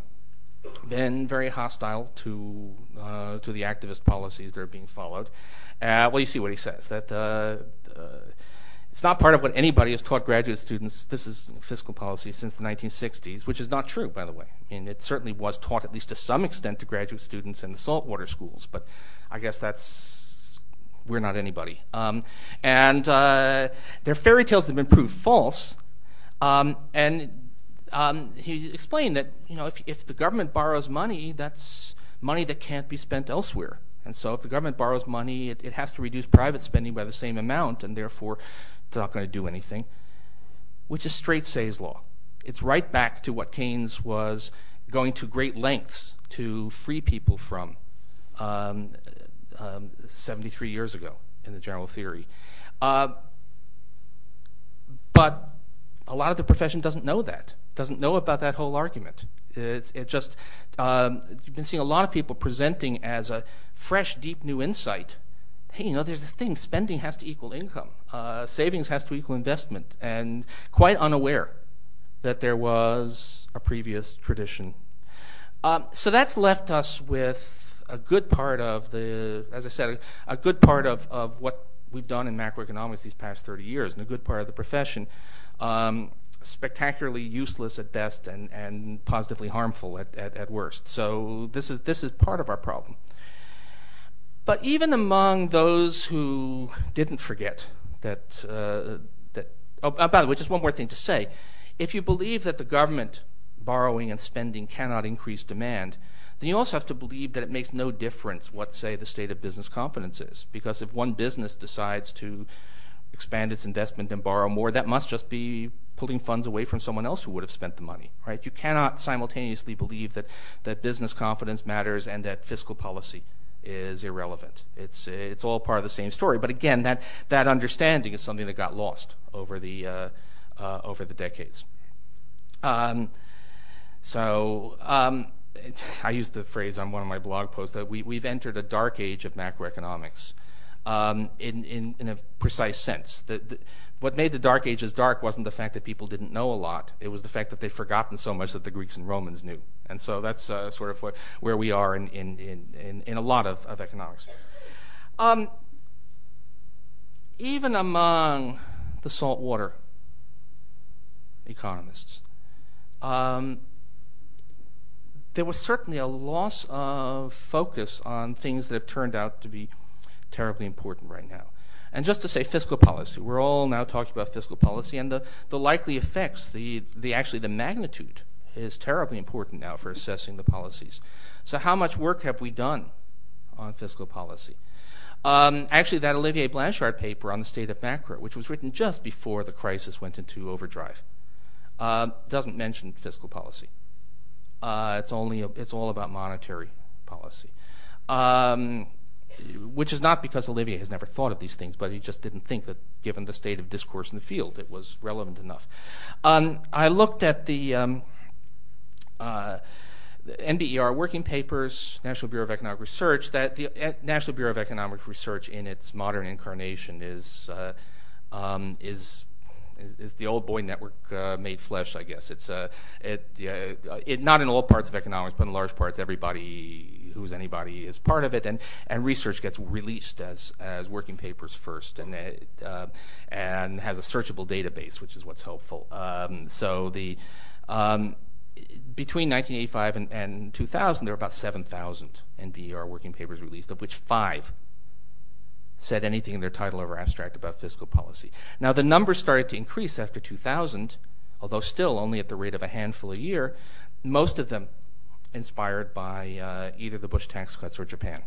been very hostile to uh, to the activist policies that are being followed. Uh, well, you see what he says that uh, it's not part of what anybody has taught graduate students. This is fiscal policy since the 1960s, which is not true, by the way. I mean, it certainly was taught at least to some extent to graduate students in the saltwater schools, but I guess that's we're not anybody. Um, and uh, their fairy tales have been proved false. Um, and um, he explained that you know if, if the government borrows money, that's money that can't be spent elsewhere. And so if the government borrows money, it, it has to reduce private spending by the same amount, and therefore it's not going to do anything, which is straight Say's law. It's right back to what Keynes was going to great lengths to free people from um, 73 years ago in the general theory. Uh, but a lot of the profession doesn't know that, doesn't know about that whole argument. It's it just, um, you've been seeing a lot of people presenting as a fresh, deep new insight hey, you know, there's this thing spending has to equal income, uh, savings has to equal investment, and quite unaware that there was a previous tradition. Um, so that's left us with a good part of the, as I said, a, good part of, what we've done in macroeconomics these past 30 years, and a good part of the profession. Um, spectacularly useless at best and, positively harmful at, worst. So this is, this is part of our problem. But even among those who didn't forget that, uh, that oh, uh, by the way, just one more thing to say. If you believe that the government borrowing and spending cannot increase demand, then you also have to believe that it makes no difference what, say, the state of business confidence is. Because if one business decides to expand its investment and borrow more, that must just be pulling funds away from someone else who would have spent the money? You cannot simultaneously believe that, business confidence matters and that fiscal policy is irrelevant. It's it's all part of the same story. But again, that that understanding is something that got lost over the uh, uh, over the decades. Um, so um, I used the phrase on one of my blog posts that we we've entered a dark age of macroeconomics. Um, in, a precise sense. What made the Dark Ages dark wasn't the fact that people didn't know a lot. It was the fact that they'd forgotten so much that the Greeks and Romans knew. And so that's uh, sort of where we are in, in, in, in, a lot of, of economics. Um, even among the saltwater economists, um, there was certainly a loss of focus on things that have turned out to be terribly important right now. And just to say fiscal policy, we're all now talking about fiscal policy and the, likely effects, the, the actually the magnitude is terribly important now for assessing the policies. So how much work have we done on fiscal policy? Um, actually, that Olivier Blanchard paper on the state of macro, which was written just before the crisis went into overdrive, uh, doesn't mention fiscal policy. Uh, it's only a, it's all about monetary policy. Um, which is not because Olivier has never thought of these things, but he just didn't think that, given the state of discourse in the field, it was relevant enough. Um, I looked at the, um, uh, NBER working papers, National Bureau of Economic Research. That the uh, National Bureau of Economic Research, in its modern incarnation, is is the old boy network uh, made flesh, I guess. It's uh, uh, not in all parts of economics, but in large parts, everybody who's anybody is part of it, and, research gets released as, working papers first, and has a searchable database, which is what's helpful. Um, so the um, between 1985 and, and 2000, there were about 7,000 NBER working papers released, of which five said anything in their title or abstract about fiscal policy. Now, the numbers started to increase after 2000, although still only at the rate of a handful a year, most of them inspired by uh, either the Bush tax cuts or Japan.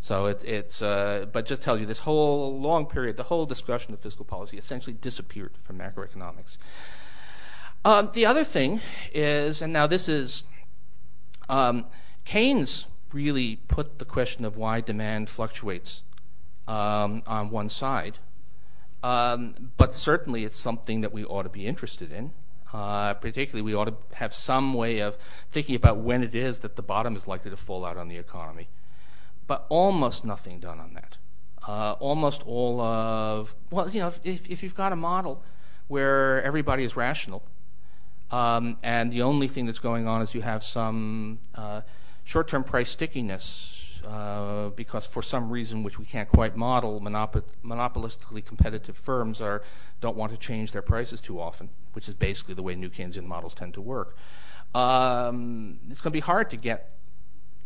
So it, it's, uh, but just tells you this whole long period, the whole discussion of fiscal policy essentially disappeared from macroeconomics. Um, the other thing is, and now this is, um, Keynes really put the question of why demand fluctuates on one side. Um, but certainly it's something that we ought to be interested in. Uh, particularly, we ought to have some way of thinking about when it is that the bottom is likely to fall out on the economy. But almost nothing done on that. Uh, almost all of, well, you know, if, if you've got a model where everybody is rational, Um, and the only thing that's going on is you have some uh, short-term price stickiness uh, because for some reason which we can't quite model, monop- monopolistically competitive firms don't want to change their prices too often, which is basically the way new Keynesian models tend to work. Um, it's going to be hard to get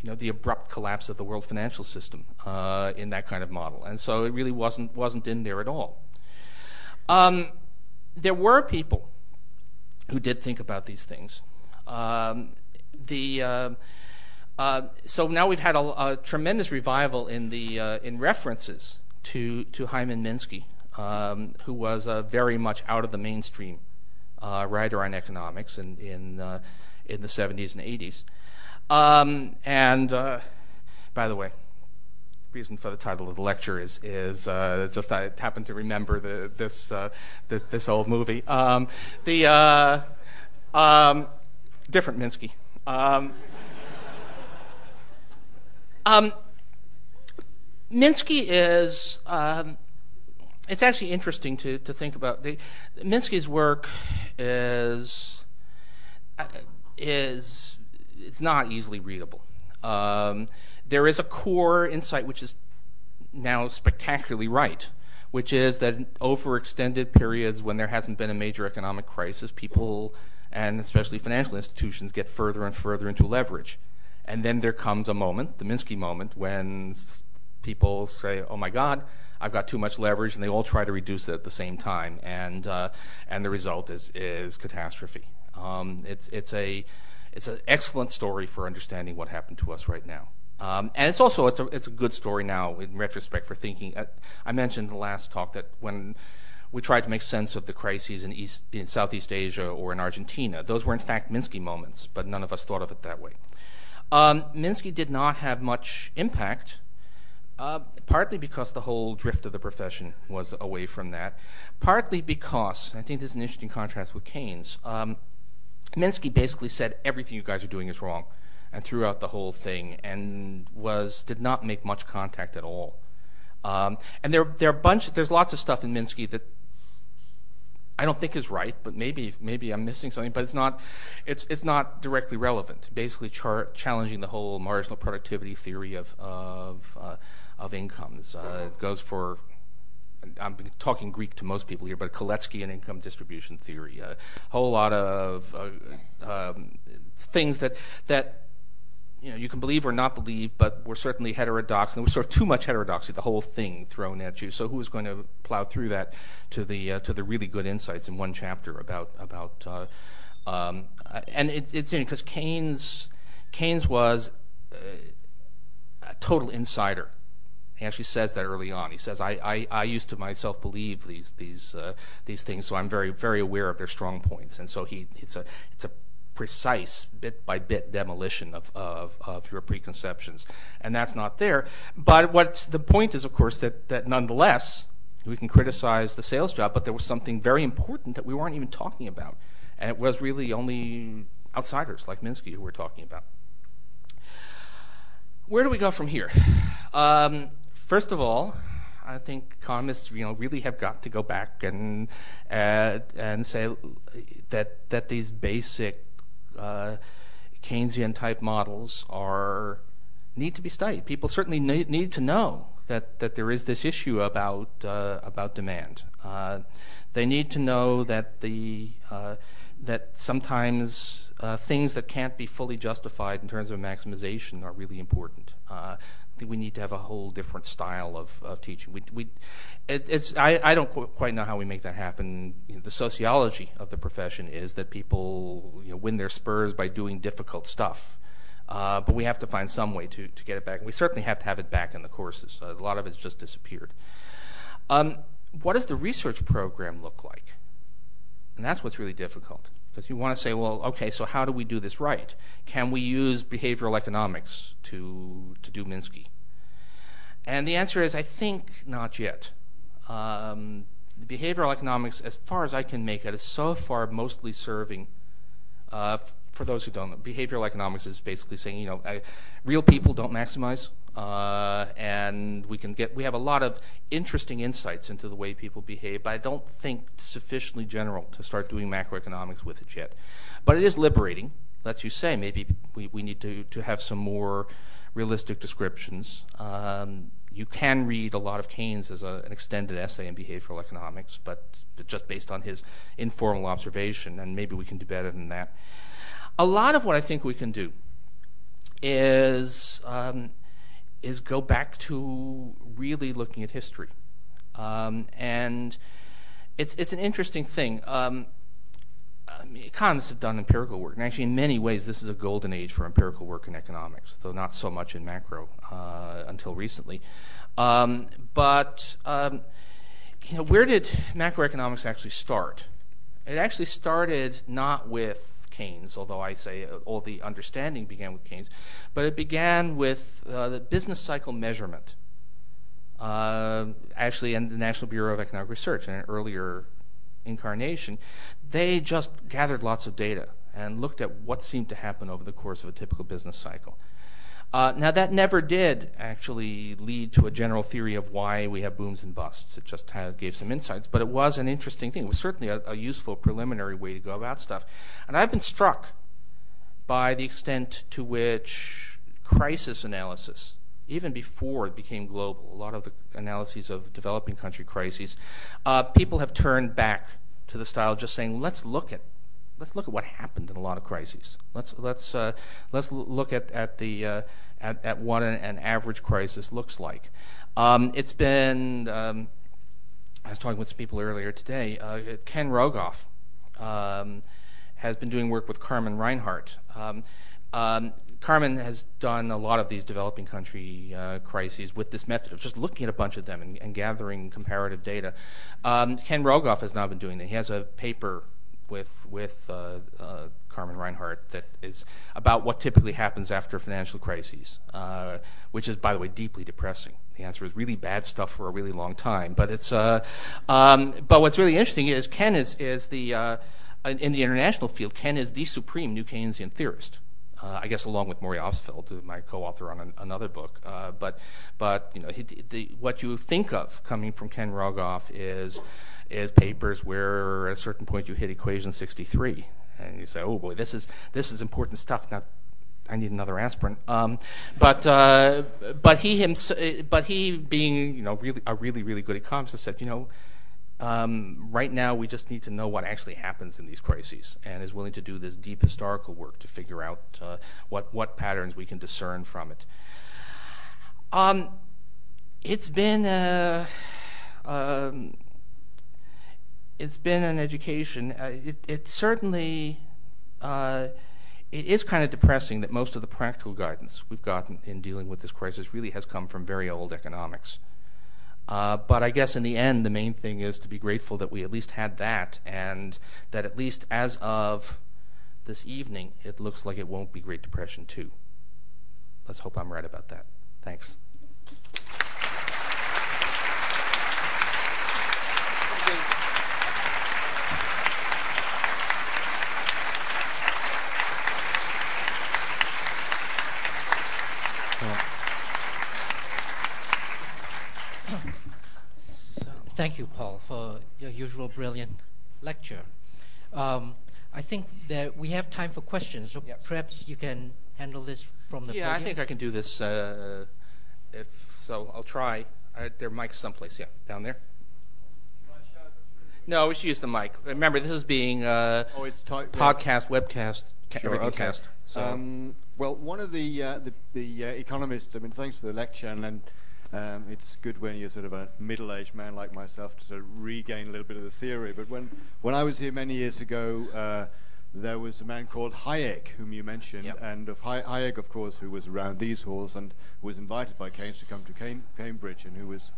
you know, the abrupt collapse of the world financial system uh, in that kind of model. And so it really wasn't, wasn't in there at all. Um, there were people who did think about these things. Um, the, uh, so now we've had a, tremendous revival in, the, uh, in references to, Hyman Minsky, um, who was very much out of the mainstream uh, writer on economics in, uh, the 70s and 80s. Um, and uh, by the way, the reason for the title of the lecture is is uh, just I happen to remember this uh, old movie. Um, the uh, different Minsky. Um, Minsky is. Um, it's actually interesting to, think about. Minsky's work is uh, is it's not easily readable. Um, there is a core insight which is now spectacularly right, which is that over extended periods when there hasn't been a major economic crisis, people and especially financial institutions get further and further into leverage. And then there comes a moment, the Minsky moment, when people say, oh my God, I've got too much leverage, and they all try to reduce it at the same time. And, uh, and the result is, is catastrophe. Um, it's, it's a it's an excellent story for understanding what happened to us right now. Um, and it's also it's a, it's a good story now in retrospect for thinking. Uh, I mentioned in the last talk that when we tried to make sense of the crises in, East, in Southeast Asia or in Argentina, those were in fact Minsky moments, but none of us thought of it that way. Um, Minsky did not have much impact, uh, partly because the whole drift of the profession was away from that, partly because, I think this is an interesting contrast with Keynes, um, Minsky basically said everything you guys are doing is wrong and threw out the whole thing and was did not make much contact at all. Um, and there there are bunch there's lots of stuff in Minsky that I don't think is right, but maybe maybe I'm missing something. But it's not it's it's not directly relevant. Basically, challenging the whole marginal productivity theory of uh, incomes uh, goes for I'm talking Greek to most people here, but Kalecki and income distribution theory, a whole lot of uh, um, things that you know you can believe or not believe, but we're certainly heterodox, and there was sort of too much heterodoxy, the whole thing thrown at you. So who is going to plow through that to the uh, to the really good insights in one chapter about about uh, um, and it's it's because Keynes Keynes was uh, a total insider he actually says that early on. He says, I, I, I used to myself believe these, these, uh, these things, so I'm very, very aware of their strong points. And so he, it's, a, it's a precise bit by bit demolition of, your preconceptions. And that's not there. But the point is, of course, that, that nonetheless, we can criticize the sales job, but there was something very important that we weren't even talking about. And it was really only outsiders like Minsky who were talking about. Where do we go from here? Um, First of all, I think economists, you know, really have got to go back and uh, and say that that these basic uh, Keynesian type models are need to be studied. People certainly need, to know that that there is this issue about uh, about demand. Uh, they need to know that the that sometimes things that can't be fully justified in terms of maximization are really important. Think we need to have a whole different style of, of teaching. We, we, it, it's, I, I don't qu- quite know how we make that happen. You know, the sociology of the profession is that people you know, win their spurs by doing difficult stuff. Uh, but we have to find some way to, to get it back. And we certainly have to have it back in the courses. A lot of it's just disappeared. Um, what does the research program look like? And that's what's really difficult. Because you want to say, well, okay, so how do we do this right? Can we use behavioral economics to, to do Minsky? And the answer is, I think not yet. Um, behavioral economics, as far as I can make it, is so far mostly serving, uh, for those who don't know, behavioral economics is basically saying, you know, real people don't maximize Uh, and we can get we have a lot of interesting insights into the way people behave, but I don't think sufficiently general to start doing macroeconomics with it yet. But it is liberating. Lets you say maybe we, we need to, to have some more realistic descriptions. Um, you can read a lot of Keynes as a, an extended essay in behavioral economics, but, just based on his informal observation, and maybe we can do better than that. A lot of what I think we can do is um, is go back to really looking at history, um, and it's it's an interesting thing. Um, I mean, economists have done empirical work, and actually, in many ways, this is a golden age for empirical work in economics, though not so much in macro uh, until recently. Um, but um, you know, where did macroeconomics actually start? It actually started not with Keynes, although I say uh, all the understanding began with Keynes, but it began with uh, the business cycle measurement. Uh, actually, in the National Bureau of Economic Research, in an earlier incarnation, they just gathered lots of data and looked at what seemed to happen over the course of a typical business cycle. Uh, now, that never did actually lead to a general theory of why we have booms and busts. It just gave some insights, but it was an interesting thing. It was certainly a, useful preliminary way to go about stuff. And I've been struck by the extent to which crisis analysis, even before it became global, a lot of the analyses of developing country crises, uh, people have turned back to the style of just saying, let's look at let's look at what happened in a lot of crises. Let's let's uh, let's look at at the uh, at, at what an, an, average crisis looks like. Um, it's been um, I was talking with some people earlier today. Uh, Ken Rogoff um, has been doing work with Carmen Reinhart. Um, um, Carmen has done a lot of these developing country uh, crises with this method of just looking at a bunch of them and, and gathering comparative data. Um, Ken Rogoff has now been doing that. He has a paper with with uh, uh, Carmen Reinhart that is about what typically happens after financial crises, uh, which is, by the way, deeply depressing. The answer is really bad stuff for a really long time. But it's uh, um, but what's really interesting is Ken is is the uh, in the international field. Ken is the supreme new Keynesian theorist. Uh, I guess along with Maury Obstfeld, my co-author on an, another book. Uh, but, but you know, he, the, what you think of coming from Ken Rogoff is is papers where at a certain point you hit equation 63 and you say, oh boy, this is this is important stuff. Now, I need another aspirin. Um, but uh, but he himself, but he being you know really a really really good economist said, you know. Um, right now, we just need to know what actually happens in these crises, and is willing to do this deep historical work to figure out uh, what patterns we can discern from it. Um, it's been uh, um, it's been an education. Uh, it, certainly it is kind of depressing that most of the practical guidance we've gotten in dealing with this crisis really has come from very old economics. Uh, but I guess in the end, the main thing is to be grateful that we at least had that, and that at least as of this evening, it looks like it won't be Great Depression 2. Let's hope I'm right about that. Thanks. Thank you, Paul, for your usual brilliant lecture. Um, I think that we have time for questions, so yes. perhaps you can handle this from the yeah, podium. I think I can do this. Uh, if so, I'll try. Uh, there are mics someplace. Yeah, down there. No, we should use the mic. Remember, this is being uh, oh, it's podcast, yeah. webcast, sure, everything okay. cast. So. Um, well, one of the uh, the, the uh, economists. I mean, thanks for the lecture, and, and um, it's good when you're sort of a middle-aged man like myself to sort of regain a little bit of the theory. But when, when I was here many years ago, uh, there was a man called Hayek, whom you mentioned, yep. and of Hayek, of course, who was around these halls and was invited by Keynes to come to Cam- Cambridge, and who was,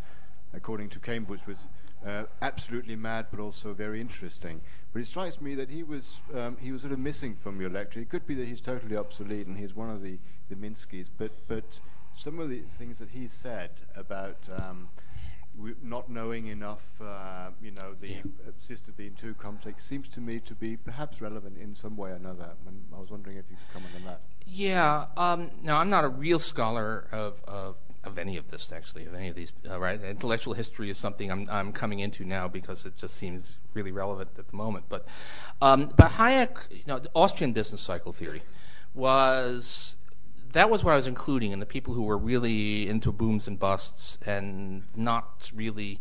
according to Cambridge, was uh, absolutely mad, but also very interesting. But it strikes me that he was um, he was sort of missing from your lecture. It could be that he's totally obsolete and he's one of the the Minskys, but but some of the things that he said about um, not knowing enough, uh, you know, the yeah. system being too complex seems to me to be perhaps relevant in some way or another. And I was wondering if you could comment on that. Yeah. Um, now, I'm not a real scholar of, of, of any of this, actually, of any of these. Uh, right? Intellectual history is something I'm, I'm coming into now because it just seems really relevant at the moment. But, um, but Hayek, you know, the Austrian business cycle theory was that was what I was including in the people who were really into booms and busts and not really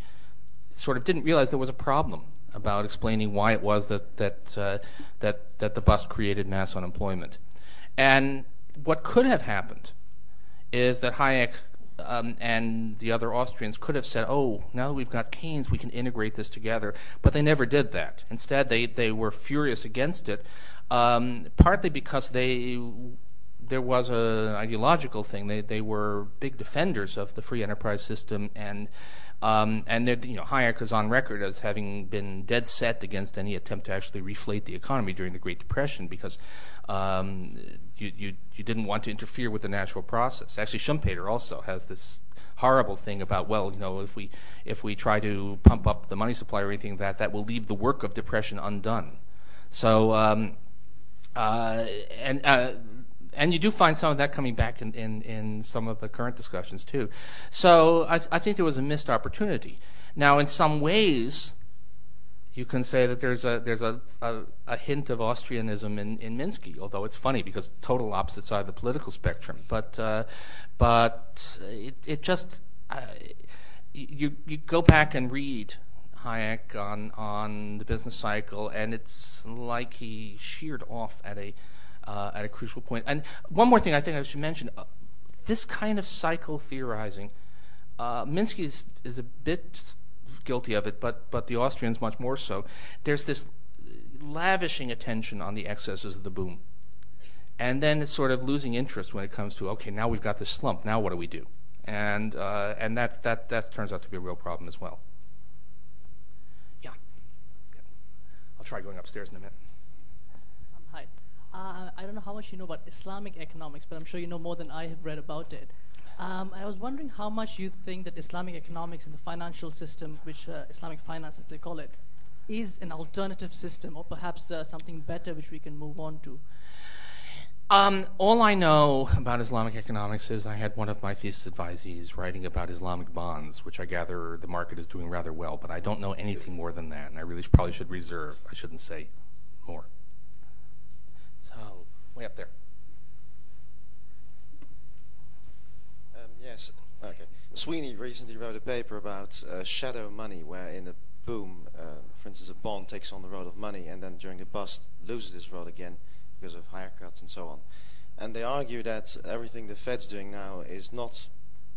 sort of didn't realize there was a problem about explaining why it was that that uh, that that the bust created mass unemployment. And what could have happened is that Hayek um, and the other Austrians could have said, "Oh, now that we've got Keynes, we can integrate this together." But they never did that. Instead, they they were furious against it, um, partly because they there was an ideological thing. They they were big defenders of the free enterprise system, and um, and you know Hayek is on record as having been dead set against any attempt to actually reflate the economy during the Great Depression because um, you, you you didn't want to interfere with the natural process. Actually, Schumpeter also has this horrible thing about well, you know, if we if we try to pump up the money supply or anything that, that will leave the work of depression undone. So. Um, uh, and uh, and you do find some of that coming back in, some of the current discussions too. So I, I think there was a missed opportunity. Now, in some ways, you can say that there's a hint of Austrianism in, in Minsky, although it's funny because total opposite side of the political spectrum. But uh, but it it just uh, you you go back and read Hayek on on the business cycle, and it's like he sheared off at a at a crucial point. And one more thing I think I should mention uh, this kind of cycle theorizing, uh, Minsky is, a bit guilty of it, but, but the Austrians much more so. There's this lavishing attention on the excesses of the boom. And then it's sort of losing interest when it comes to, okay, now we've got this slump, now what do we do? And, uh, and that's, that, that turns out to be a real problem as well. Yeah. I'll try going upstairs in a minute. Uh, I don't know how much you know about Islamic economics, but I'm sure you know more than I have read about it. Um, I was wondering how much you think that Islamic economics and the financial system, which uh, Islamic finance as they call it, is an alternative system or perhaps uh, something better which we can move on to? Um, all I know about Islamic economics is I had one of my thesis advisees writing about Islamic bonds, which I gather the market is doing rather well, but I don't know anything more than that, and I really probably should reserve. I shouldn't say more. So, way up there. Um, yes, okay. Sweeney recently wrote a paper about uh, shadow money, where in a boom, uh, for instance, a bond takes on the role of money, and then during the bust loses this role again because of haircuts and so on. And they argue that everything the Fed's doing now is not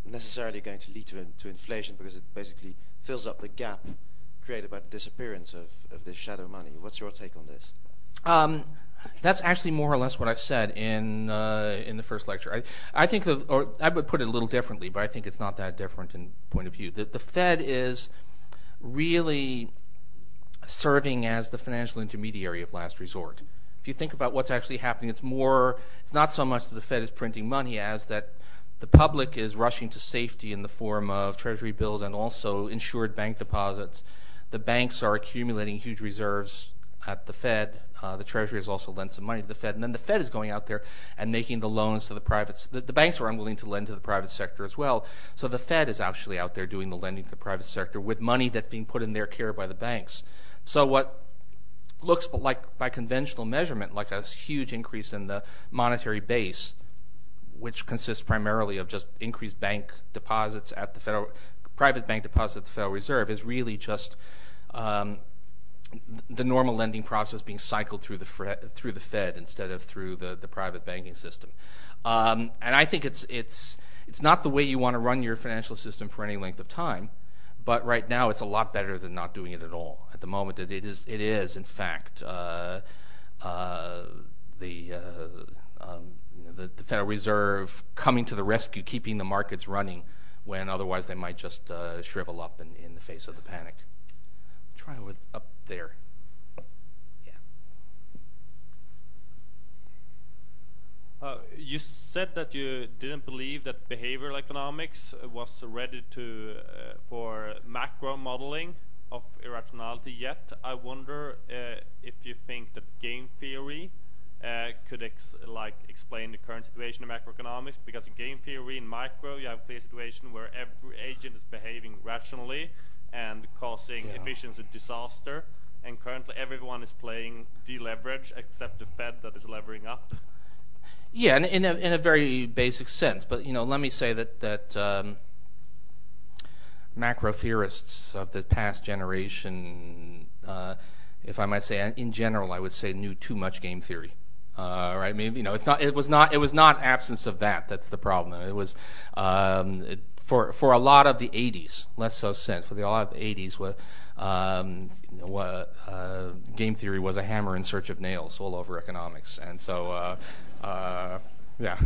necessarily going to lead to, to inflation because it basically fills up the gap created by the disappearance of, of this shadow money. What's your take on this? Um, that's actually more or less what I said in uh, in the first lecture. I, think, or I would put it a little differently, but I think it's not that different in point of view. The, the Fed is really serving as the financial intermediary of last resort. If you think about what's actually happening, it's more. It's not so much that the Fed is printing money as that the public is rushing to safety in the form of Treasury bills and also insured bank deposits. The banks are accumulating huge reserves at the Fed. Uh, the Treasury has also lent some money to the Fed, and then the Fed is going out there and making the loans to the private. The, the, banks are unwilling to lend to the private sector as well, so the Fed is actually out there doing the lending to the private sector with money that's being put in their care by the banks. So what looks like, by conventional measurement, like a huge increase in the monetary base, which consists primarily of just increased bank deposits at the federal, private bank deposits at the Federal Reserve, is really just um, the normal lending process being cycled through the through the Fed instead of through the, private banking system. Um, and I think it's it's it's not the way you want to run your financial system for any length of time. But right now, it's a lot better than not doing it at all. At the moment, it is it is in fact uh, uh, the, uh, um, the, Federal Reserve coming to the rescue, keeping the markets running when otherwise they might just shrivel up in, the face of the panic. Try with up there. Yeah. Uh, you said that you didn't believe that behavioral economics was ready to uh, for macro modeling of irrationality yet. I wonder uh, if you think that game theory uh, could ex like explain the current situation in macroeconomics because in game theory in micro you have a clear situation where every agent is behaving rationally and causing Yeah. efficiency disaster and currently everyone is playing deleverage except the Fed that is levering up. Yeah, in, in, a, in a very basic sense. But you know, let me say that that um, macro theorists of the past generation, uh, if I might say, in general, I would say knew too much game theory. Uh, right? I mean, you know, it's not. It was not. It was not absence of that. That's the problem. It was um, it, for for a lot of the '80s, less so since. For the, a lot of the '80s, what um, you know, what, uh, game theory was a hammer in search of nails all over economics, and so uh, uh, yeah.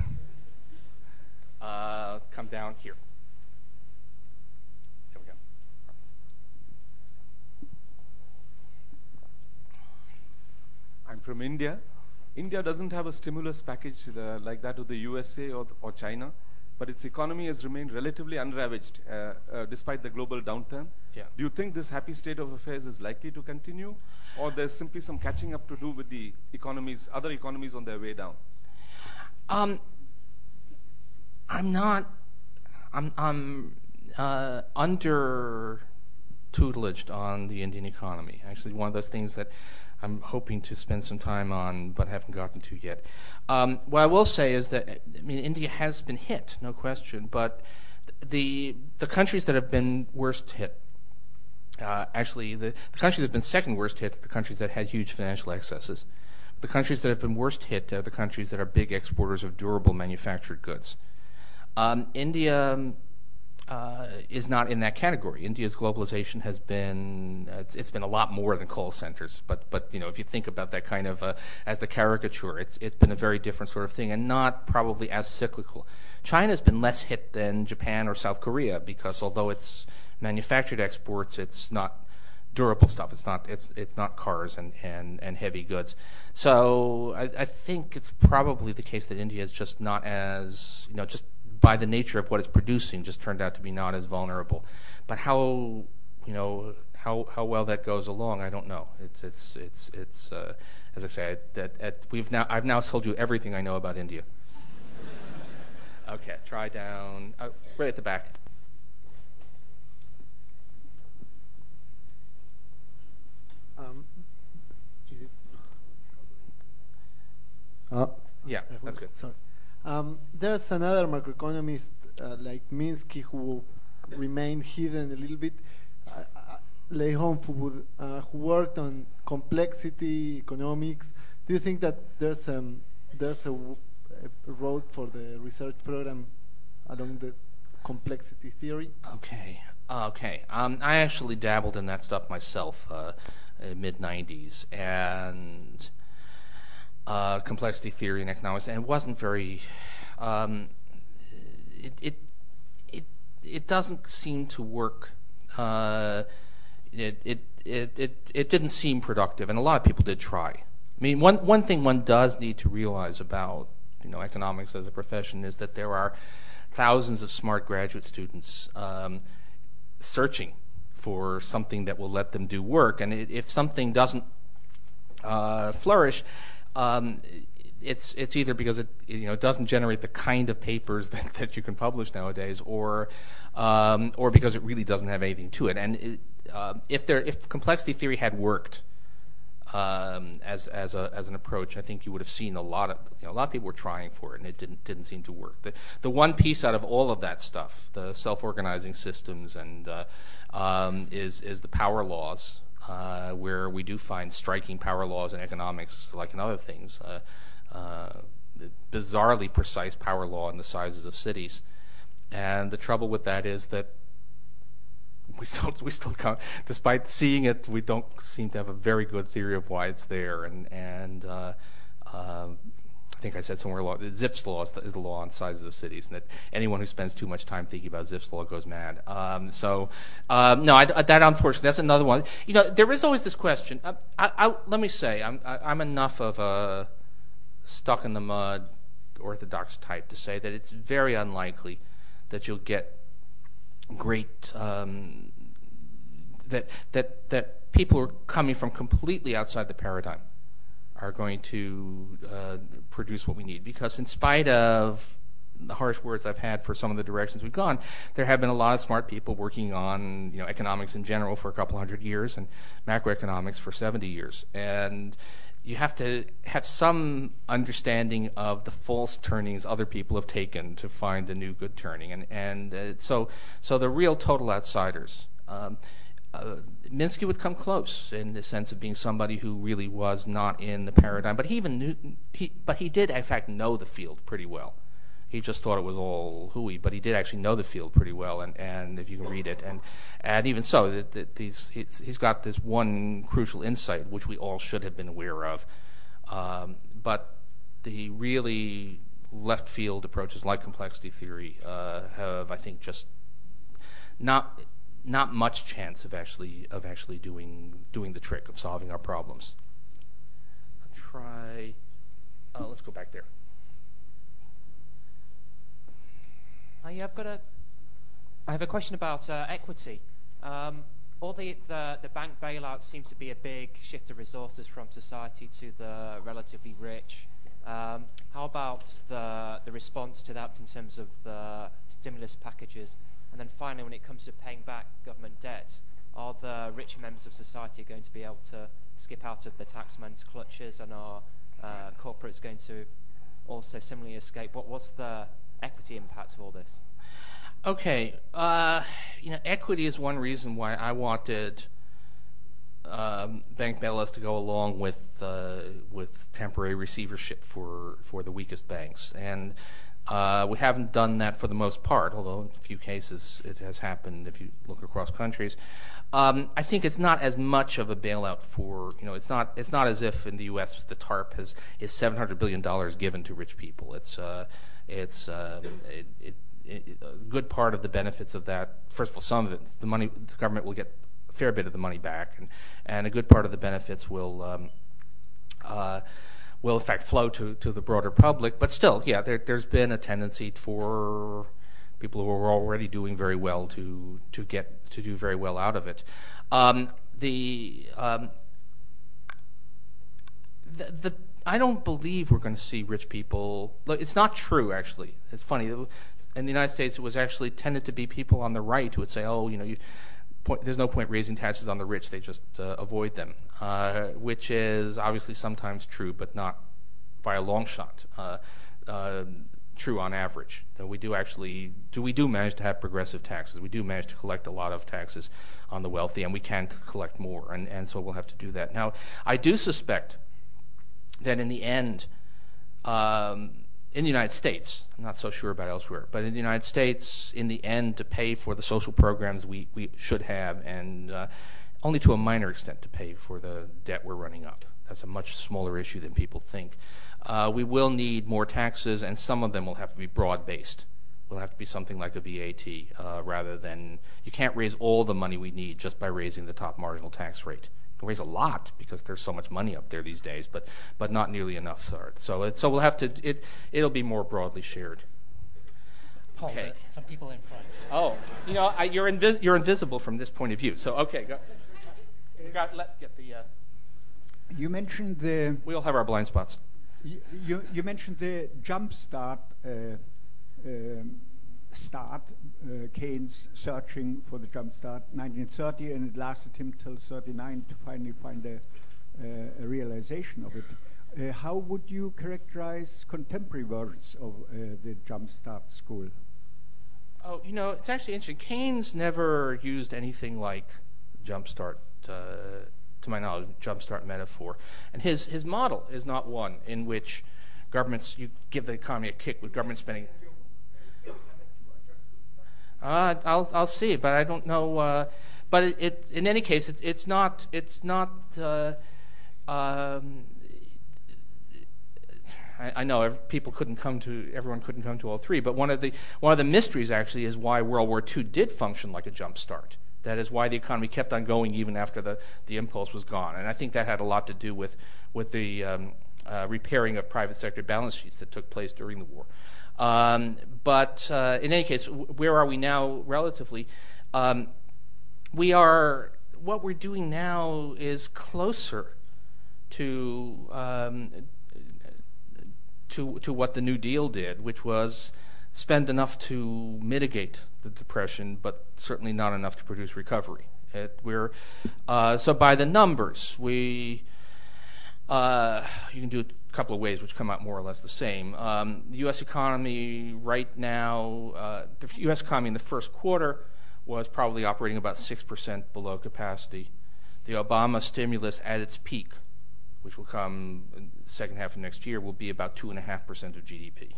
Uh, come down here. There we go. I'm from India. India doesn't have a stimulus package uh, like that of the USA or, or China, but its economy has remained relatively unravaged uh, uh, despite the global downturn. Yeah. Do you think this happy state of affairs is likely to continue, or there's simply some catching up to do with the economies, other economies on their way down? Um, I'm not. I'm I'm uh, under tutelaged on the Indian economy. Actually, one of those things that I'm hoping to spend some time on, but haven't gotten to yet. Um, what I will say is that I mean India has been hit, no question, but the the countries that have been worst hit. Uh, actually, the, the countries that have been second worst hit are the countries that had huge financial excesses. The countries that have been worst hit are the countries that are big exporters of durable manufactured goods. Um, India um, is not in that category. India's globalization has been uh, it's, been a lot more than call centers. But but you know if you think about that kind of uh, as the caricature, it's it's been a very different sort of thing and not probably as cyclical. China's been less hit than Japan or South Korea because although it's manufactured exports, it's not durable stuff. It's not it's it's not cars and, and, and heavy goods. So I, I think it's probably the case that India is just not as you know just by the nature of what it's producing just turned out to be not as vulnerable. But how you know how how well that goes along, I don't know. It's it's it's it's uh, as I say, that at, we've now I've now told you everything I know about India. [laughs] okay, try down uh, right at the back. Um, Oh, Yeah, that's good. Sorry. Um, there's another macroeconomist uh, like Minsky who remained hidden a little bit. Uh, Lei uh, who worked on complexity economics. Do you think that there's um, there's a, road for the research program along the complexity theory? Okay. Okay. Um, I actually dabbled in that stuff myself uh, mid 90s and complexity theory in economics, and it wasn't very. Um, it, it it it doesn't seem to work. Uh, it, it it it it didn't seem productive, and a lot of people did try. I mean, one thing one does need to realize about you know economics as a profession is that there are thousands of smart graduate students um, searching for something that will let them do work, and if something doesn't uh, flourish, it's it's either because it you know doesn't generate the kind of papers [laughs] that, you can publish nowadays, or um, or because it really doesn't have anything to it. And uh, if there if complexity theory had worked um, as as a as an approach, I think you would have seen a lot of you know a lot of people were trying for it, and it didn't didn't seem to work. The the one piece out of all of that stuff, the self organizing systems, and uh, um, is is the power laws, where we do find striking power laws in economics, like in other things. Uh, uh, the bizarrely precise power law in the sizes of cities, and the trouble with that is that we [laughs] still we still can't, despite seeing it, we don't seem to have a very good theory of why it's there. And and uh, uh, think I said somewhere along Zipf's law is the, law on sizes of cities, and that anyone who spends too much time thinking about Zipf's law goes mad. Um, so um, no, that unfortunately that's another one. You know, there is always this question. Uh, let me say, I'm enough of a stuck in the mud orthodox type to say that it's very unlikely that you'll get great um, that that that people are coming from completely outside the paradigm are going to uh, produce what we need because in spite of the harsh words I've had for some of the directions we've gone, there have been a lot of smart people working on you know economics in general for a couple hundred years and macroeconomics for 70 years, and you have to have some understanding of the false turnings other people have taken to find the new good turning, and and uh, so so the real total outsiders. Um, Minsky would come close in the sense of being somebody who really was not in the paradigm, but he even he, but he did in fact know the field pretty well. He just thought it was all hooey, but he did actually know the field pretty well, and, and if you can read it, and and even so, he's, he's got this one crucial insight which we all should have been aware of, um, but the really left field approaches like complexity theory uh, have, I think, just not not much chance of actually of actually doing doing the trick of solving our problems. I'll try. Uh, let's go back there. Hi, I've got a. I have a question about uh, equity. Um, all the, bank bailouts seem to be a big shift of resources from society to the relatively rich. Um, how about the, the response to that in terms of the stimulus packages? And then finally, when it comes to paying back government debt, are the richer members of society going to be able to skip out of the taxman's clutches, and are uh, corporates going to also similarly escape? What, what's the equity impact of all this? Okay, uh, you know, equity is one reason why I wanted um, bank bailouts to go along with uh, with temporary receivership for for the weakest banks, and we haven't done that for the most part, although in a few cases it has happened if you look across countries. Um, I think it's not as much of a bailout for you know it's not it's not as if in the U.S. the TARP has is 700 billion dollars given to rich people. It's uh, it's um, a good part of the benefits of that. First of all, some of it, the money, the government will get a fair bit of the money back, and and a good part of the benefits will. Will in fact flow to, to the broader public, but still, yeah, there, there's been a tendency for people who are already doing very well to to get to do very well out of it. Um, the, um, the, the I don't believe we're going to see rich people. It's not true, actually. It's funny. In the United States, it was actually tended to be people on the right who would say, "Oh, you know, you, there's no point raising taxes on the rich; they just uh, avoid them," uh, which is obviously sometimes true, but not by a long shot. Uh, true on average. We do actually do we do manage to have progressive taxes. We do manage to collect a lot of taxes on the wealthy, and we can collect more, and, and so we'll have to do that. Now, I do suspect that in the end, um, in the United States, I'm not so sure about elsewhere, but in the United States, in the end, to pay for the social programs we, we should have, and uh, only to a minor extent to pay for the debt we're running up. That's a much smaller issue than people think. Uh, we will need more taxes, and some of them will have to be broad based. Will have to be something like a VAT uh, rather than you can't raise all the money we need just by raising the top marginal tax rate raise a lot because there's so much money up there these days, but but not nearly enough. So so, it, so we'll have to it it'll be more broadly shared. Paul, okay. some people in front. Oh, you know, I, you're invis- you're invisible from this point of view. So okay, go. Got, let get the. Uh, you mentioned the. We all have our blind spots. You you, you mentioned the jumpstart. Uh, um, start, uh, Keynes searching for the jump start, 1930, and it lasted him till 39 to finally find a, uh, a realization of it. Uh, how would you characterize contemporary versions of uh, the jump start school? Oh, you know, it's actually interesting. Keynes never used anything like jump start. Uh, to my knowledge, jump start metaphor, and his his model is not one in which governments you give the economy a kick with government spending uh, I'll I'll see, but I don't know. Uh, but it, it, in any case, it's it's not it's not. Uh, um, I, know people couldn't come to everyone couldn't come to all three, but one of the one of the mysteries actually is why World War II did function like a jump start. That is why the economy kept on going even after the, the impulse was gone, and I think that had a lot to do with with the um, repairing of private sector balance sheets that took place during the war. Um, but uh, in any case, where are we now relatively? Um, we are, what we're doing now is closer to, um, to, to what the New Deal did, which was spend enough to mitigate the depression, but certainly not enough to produce recovery. It, we're, uh, so by the numbers, we uh, you can do it a couple of ways, which come out more or less the same. Um, the U.S. economy right now, uh, the U.S. economy in the first quarter was probably operating about six percent below capacity. The Obama stimulus at its peak, which will come in the second half of next year, will be about two and a half percent of GDP.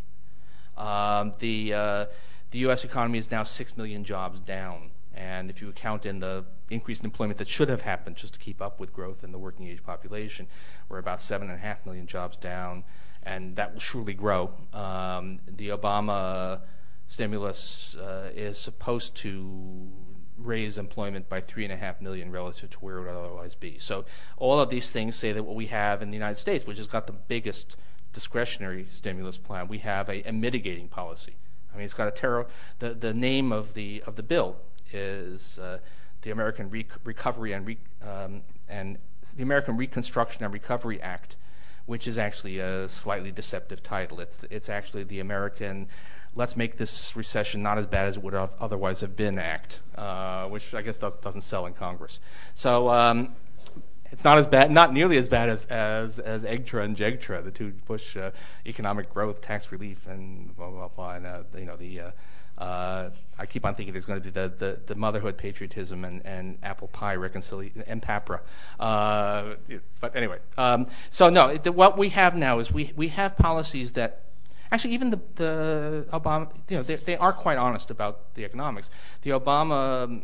Um, the uh, the U.S. economy is now six million jobs down and if you account in the increase in employment that should have happened just to keep up with growth in the working age population, we're about seven and a half million jobs down, and that will surely grow. Um, the Obama stimulus uh, is supposed to raise employment by three and a half million relative to where it would otherwise be. So all of these things say that what we have in the United States, which has got the biggest discretionary stimulus plan, we have a, mitigating policy. I mean, it's got a. The the name of the of the bill is uh, the American Re- Recovery and, Re- um, and the American Reconstruction and Recovery Act, which is actually a slightly deceptive title. It's it's actually the American let's make this recession not as bad as it would have otherwise have been act, uh, which I guess does, not sell in Congress. So. Um, it's not as bad, not nearly as bad as as, as EGTRRA and JGTRRA, the two Bush uh, economic growth, tax relief, and blah blah blah, and uh, you know the uh, I keep on thinking there's going to be the, the, the motherhood patriotism and, and apple pie reconciliation and papra. Uh, but anyway, um, so no, the, what we have now is we, we have policies that actually even the, the Obama, you know, they, they are quite honest about the economics. The Obama, um,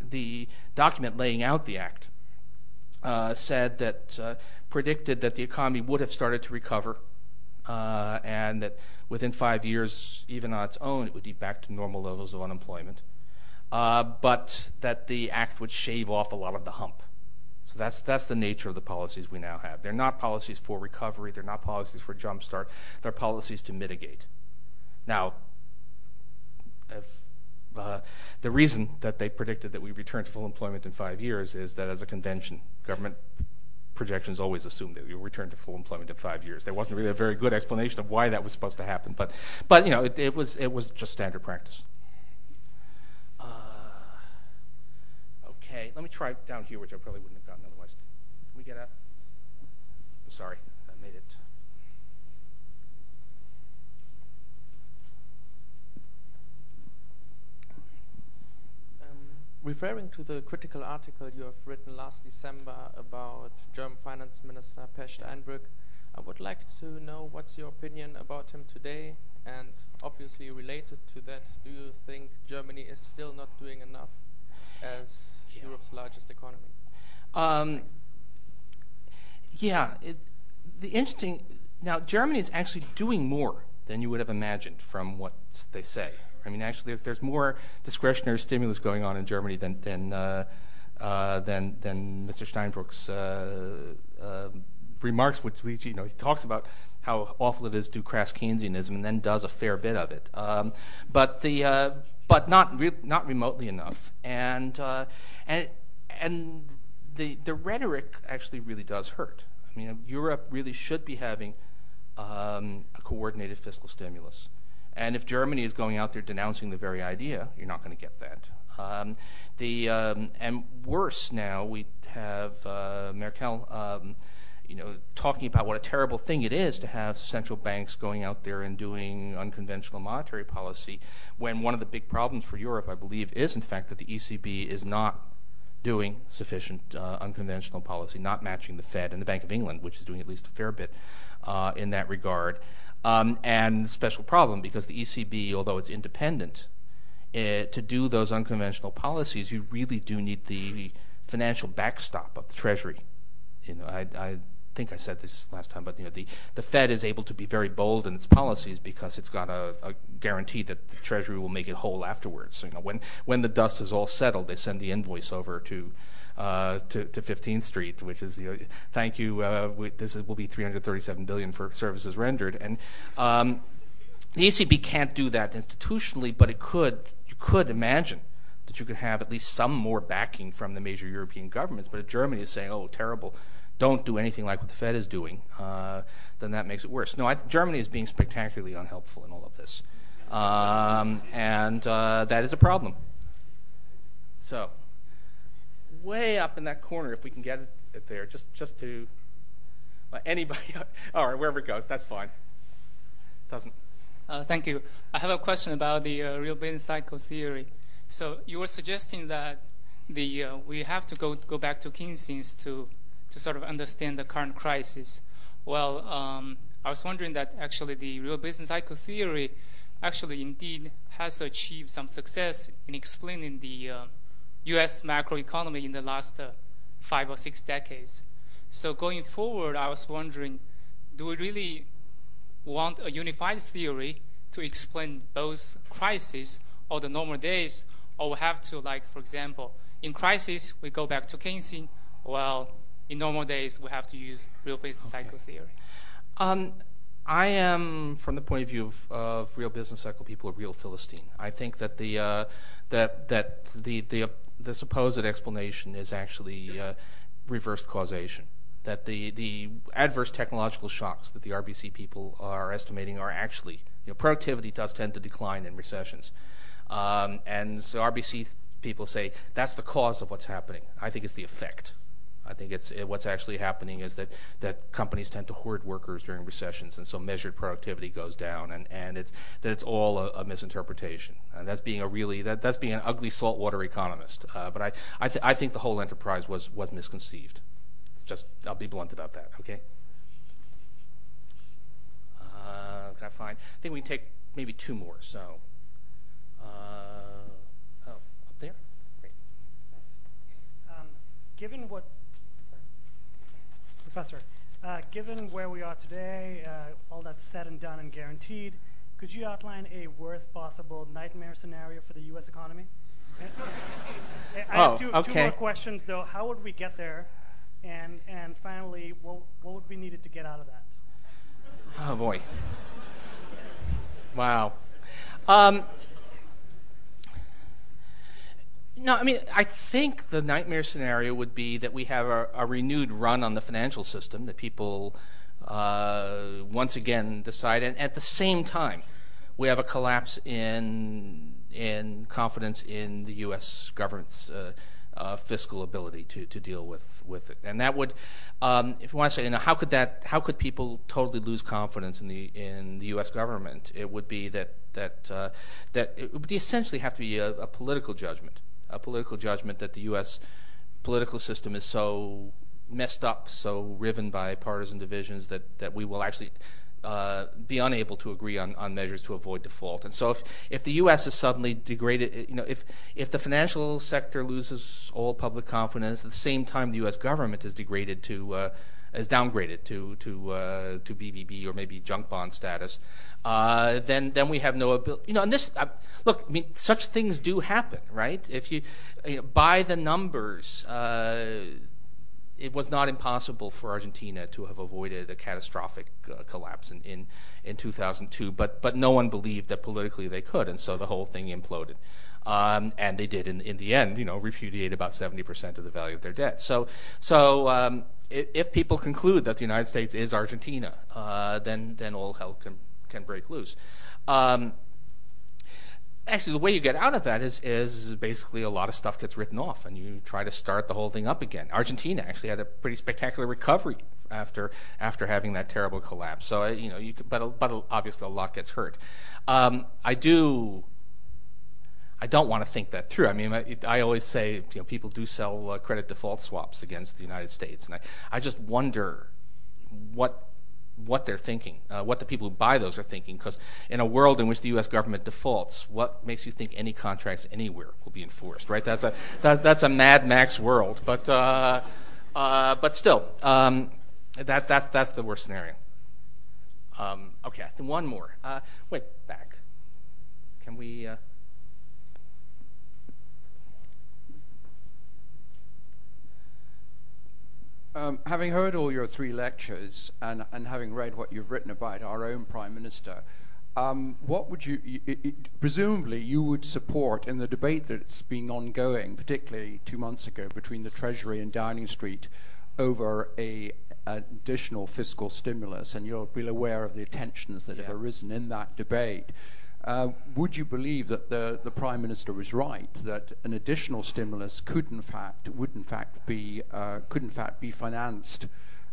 the document laying out the act uh, said that uh, predicted that the economy would have started to recover uh, and that within five years, even on its own, it would be back to normal levels of unemployment. Uh, but that the act would shave off a lot of the hump. So that's that's the nature of the policies we now have. They're not policies for recovery. They're not policies for jumpstart. They're policies to mitigate. Now, uh, the reason that they predicted that we return to full employment in five years is that as a convention, government projections always assumed that you'll return to full employment in five years. There wasn't really a very good explanation of why that was supposed to happen, but, but you know, it, it was, it was just standard practice. Uh, okay, let me try down here, which I probably wouldn't have gotten otherwise. Can we get out? I'm sorry, I made it. Referring to the critical article you have written last December about German Finance Minister Peer Steinbrück, I would like to know what's your opinion about him today, and obviously related to that, do you think Germany is still not doing enough as yeah. Europe's largest economy? Um, yeah, it, the interesting now Germany is actually doing more than you would have imagined from what they say. I mean, actually, there's, there's more discretionary stimulus going on in Germany than than uh, uh, Mr. Steinbrück's uh, remarks, which leads you know he talks about how awful it is to do crass Keynesianism, and then does a fair bit of it. Um, but the but not re- not remotely enough, and and and the the rhetoric actually really does hurt. I mean, Europe really should be having a coordinated fiscal stimulus. And if Germany is going out there denouncing the very idea, you're not going to get that. Um, the um, and worse now, we have uh, Merkel, um, you know, talking about what a terrible thing it is to have central banks going out there and doing unconventional monetary policy. When one of the big problems for Europe, I believe, is in fact that the ECB is not doing sufficient uh, unconventional policy, not matching the Fed and the Bank of England, which is doing at least a fair bit in that regard. Um, and special problem because the ECB, although it's independent, uh, to do those unconventional policies, you really do need the financial backstop of the Treasury. You know, I, think I said this last time, but you know, the, Fed is able to be very bold in its policies because it's got a, guarantee that the Treasury will make it whole afterwards. So, you know, when when the dust is all settled, they send the invoice over to. Uh, to, to 15th Street, which is thank you. Uh, this is, will be 337 billion for services rendered, and um, the ECB can't do that institutionally, but it could. You could imagine that you could have at least some more backing from the major European governments. But if Germany is saying, "Oh, terrible," don't do anything like what the Fed is doing, uh, then that makes it worse. No, Germany is being spectacularly unhelpful in all of this, um, and that is a problem. So, way up in that corner, if we can get it there, just just to well, anybody, [laughs] all right, wherever it goes, that's fine. Doesn't. Uh, thank you. I have a question about the uh, real business cycle theory. So you were suggesting that the uh, we have to go go back to Keynesians to to sort of understand the current crisis. Well, um, I was wondering that actually the real business cycle theory actually indeed has achieved some success in explaining the U.S. Macroeconomy in the last uh, five or six decades. So going forward, I was wondering, do we really want a unified theory to explain both crises or the normal days, or we have to, like, for example, in crisis, we go back to Keynesian. Well, in normal days, we have to use real business okay. cycle theory. Um, I am, from the point of view of, of, real business cycle people, a real philistine. I think that the uh, that that the the the supposed explanation is actually uh, reversed causation that the, adverse technological shocks that the RBC people are estimating are actually, you know, productivity does tend to decline in recessions. Um, and so RBC people say that's the cause of what's happening. I think it's the effect. I think it's it, what's actually happening is that, that companies tend to hoard workers during recessions, and so measured productivity goes down, and, and it's that it's all a, a misinterpretation. And that's being a really that, that's being an ugly saltwater economist. Uh, but I I, th- I think the whole enterprise was was misconceived. It's Just, I'll be blunt about that, okay? Uh, can I find? I think we can take maybe two more. So, uh, oh, up there? Great. Um, given what, Professor, uh, given where we are today, uh, all that's said and done and guaranteed, could you outline a worst possible nightmare scenario for the U.S. economy? [laughs] I have oh, two, okay. two more questions, though. How would we get there? And, and finally, what, what would be needed to get out of that? Oh, boy. wow. Um, no, I mean, I think the nightmare scenario would be that we have a, renewed run on the financial system, that people uh, once again decide, and at the same time, we have a collapse in in confidence in the U.S. government's uh, uh, fiscal ability to, deal with, it. And that would, um, if you want to say, you know, how could that, how could people totally lose confidence in the in the U.S. government? It would be that that that it would essentially have to be a political judgment, a political judgment that the U.S. political system is so messed up, so riven by partisan divisions that that we will actually uh, be unable to agree on, on measures to avoid default. And so, if, if the U.S. is suddenly degraded, you know, if if the financial sector loses all public confidence at the same time the U.S. government is degraded to uh, is downgraded to to uh, to BBB or maybe junk bond status, uh, then then we have no ability. You know, and this uh, look, I mean, such things do happen, right? If you, you know, by the numbers uh, it was not impossible for Argentina to have avoided a catastrophic uh, collapse in, in, in 2002, but, but no one believed that politically they could, and so the whole thing imploded. Um, and they did, in, the end, you know, repudiate about 70% of the value of their debt. So, so um, if, people conclude that the United States is Argentina, uh, then, then all hell can, can break loose. Um, actually the way you get out of that is is basically a lot of stuff gets written off and you try to start the whole thing up again. Argentina actually had a pretty spectacular recovery after after having that terrible collapse. So you know, you could, but but obviously a lot gets hurt. I do. I don't want to think that through. I mean, I, always say, people do sell uh, credit default swaps against the United States, and I, just wonder what what they're thinking, uh, what the people who buy those are thinking. Because in a world in which the U.S. government defaults, what makes you think any contracts anywhere will be enforced? Right? That's a that, that's a Mad Max world. But uh, but still, um, That, that's, that's the worst scenario. Um, okay, one more. Wait, back. Can we? Um, having heard all your three lectures and, and having read what you've written about our own Prime Minister, um, what would you, it, it, presumably, you would support in the debate that's been ongoing, particularly two months ago, between the Treasury and Downing Street over a additional fiscal stimulus, and you'll be aware of the tensions that yeah. have arisen in that debate. Uh, would you believe that the, the Prime Minister was right that an additional stimulus could in fact would in fact be uh, could in fact be financed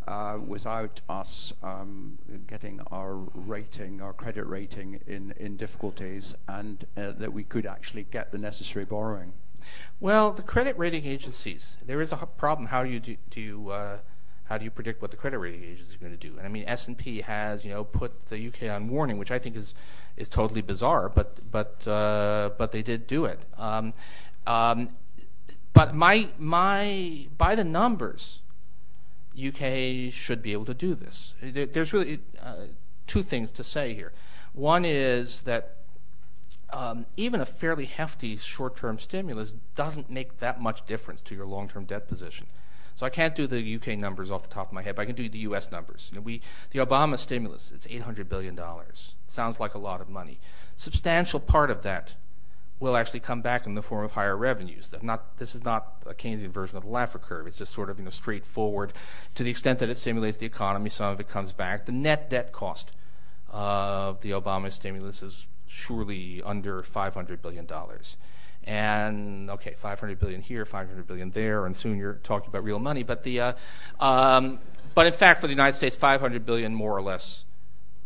uh, without us um, getting our rating, our credit rating in, in difficulties, and uh, that we could actually get the necessary borrowing? Well, the credit rating agencies, there is a problem. How do you do, do uh, how do you predict what the credit rating agencies are going to do? And I mean, S&P has, you know, put the UK on warning, which I think is is totally bizarre, but but uh, but they did do it. Um, um, but my my by the numbers, UK should be able to do this. There, there's really uh, two things to say here. One is that um, even a fairly hefty short-term stimulus doesn't make that much difference to your long-term debt position. So I can't do the UK numbers off the top of my head, but I can do the US numbers. You know, we, the Obama stimulus, it's $800 billion. Sounds like a lot of money. Substantial part of that will actually come back in the form of higher revenues. Not, this is not a Keynesian version of the Laffer curve. It's just sort of you know, straightforward. To the extent that it stimulates the economy, some of it comes back. The net debt cost of the Obama stimulus is surely under $500 billion and okay, 500 billion here, 500 billion there, and soon you're talking about real money. But the, uh, um, but in fact, for the United States, 500 billion more or less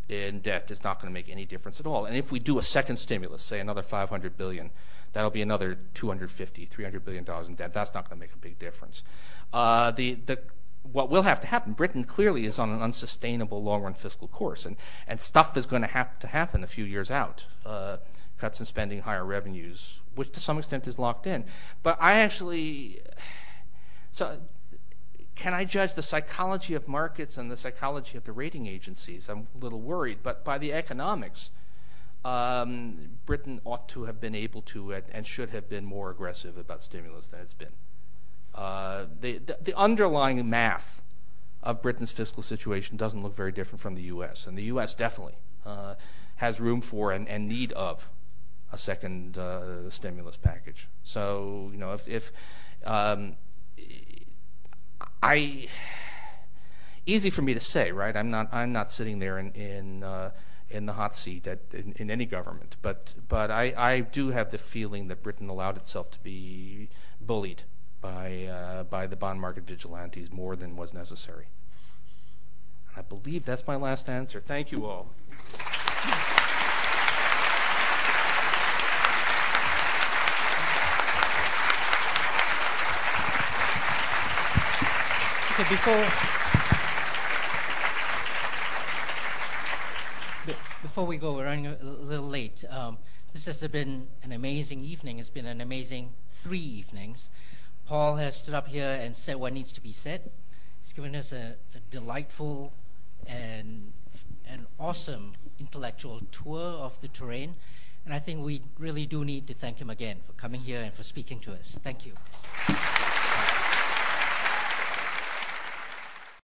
in debt is not going to make any difference at all. And if we do a second stimulus, say another 500 billion, that'll be another 250, 300 billion dollars in debt. That's not going to make a big difference. Uh, the the what will have to happen, Britain clearly is on an unsustainable long-run fiscal course, and, and stuff is going to have to happen a few years out. Uh, cuts in spending, higher revenues, which to some extent is locked in. But I actually, so can I judge the psychology of markets and the psychology of the rating agencies? I'm a little worried, but by the economics, um, Britain ought to have been able to and should have been more aggressive about stimulus than it's been. Uh, the, the, the underlying math of Britain's fiscal situation doesn't look very different from the U.S., and the U.S. definitely uh, has room for and, and need of a second uh, stimulus package. So you know, if, if um, I easy for me to say, right? I'm not I'm not sitting there in in, uh, in the hot seat at, in, in, any government, but but I, I do have the feeling that Britain allowed itself to be bullied by uh, by the bond market vigilantes more than was necessary. And I believe that's my last answer. Thank you all. Before before we go, we're running a little late. Um, this has been an amazing evening. It's been an amazing three evenings. Paul has stood up here and said what needs to be said. He's given us a, a delightful and an awesome intellectual tour of the terrain. And I think we really do need to thank him again for coming here and for speaking to us. Thank you.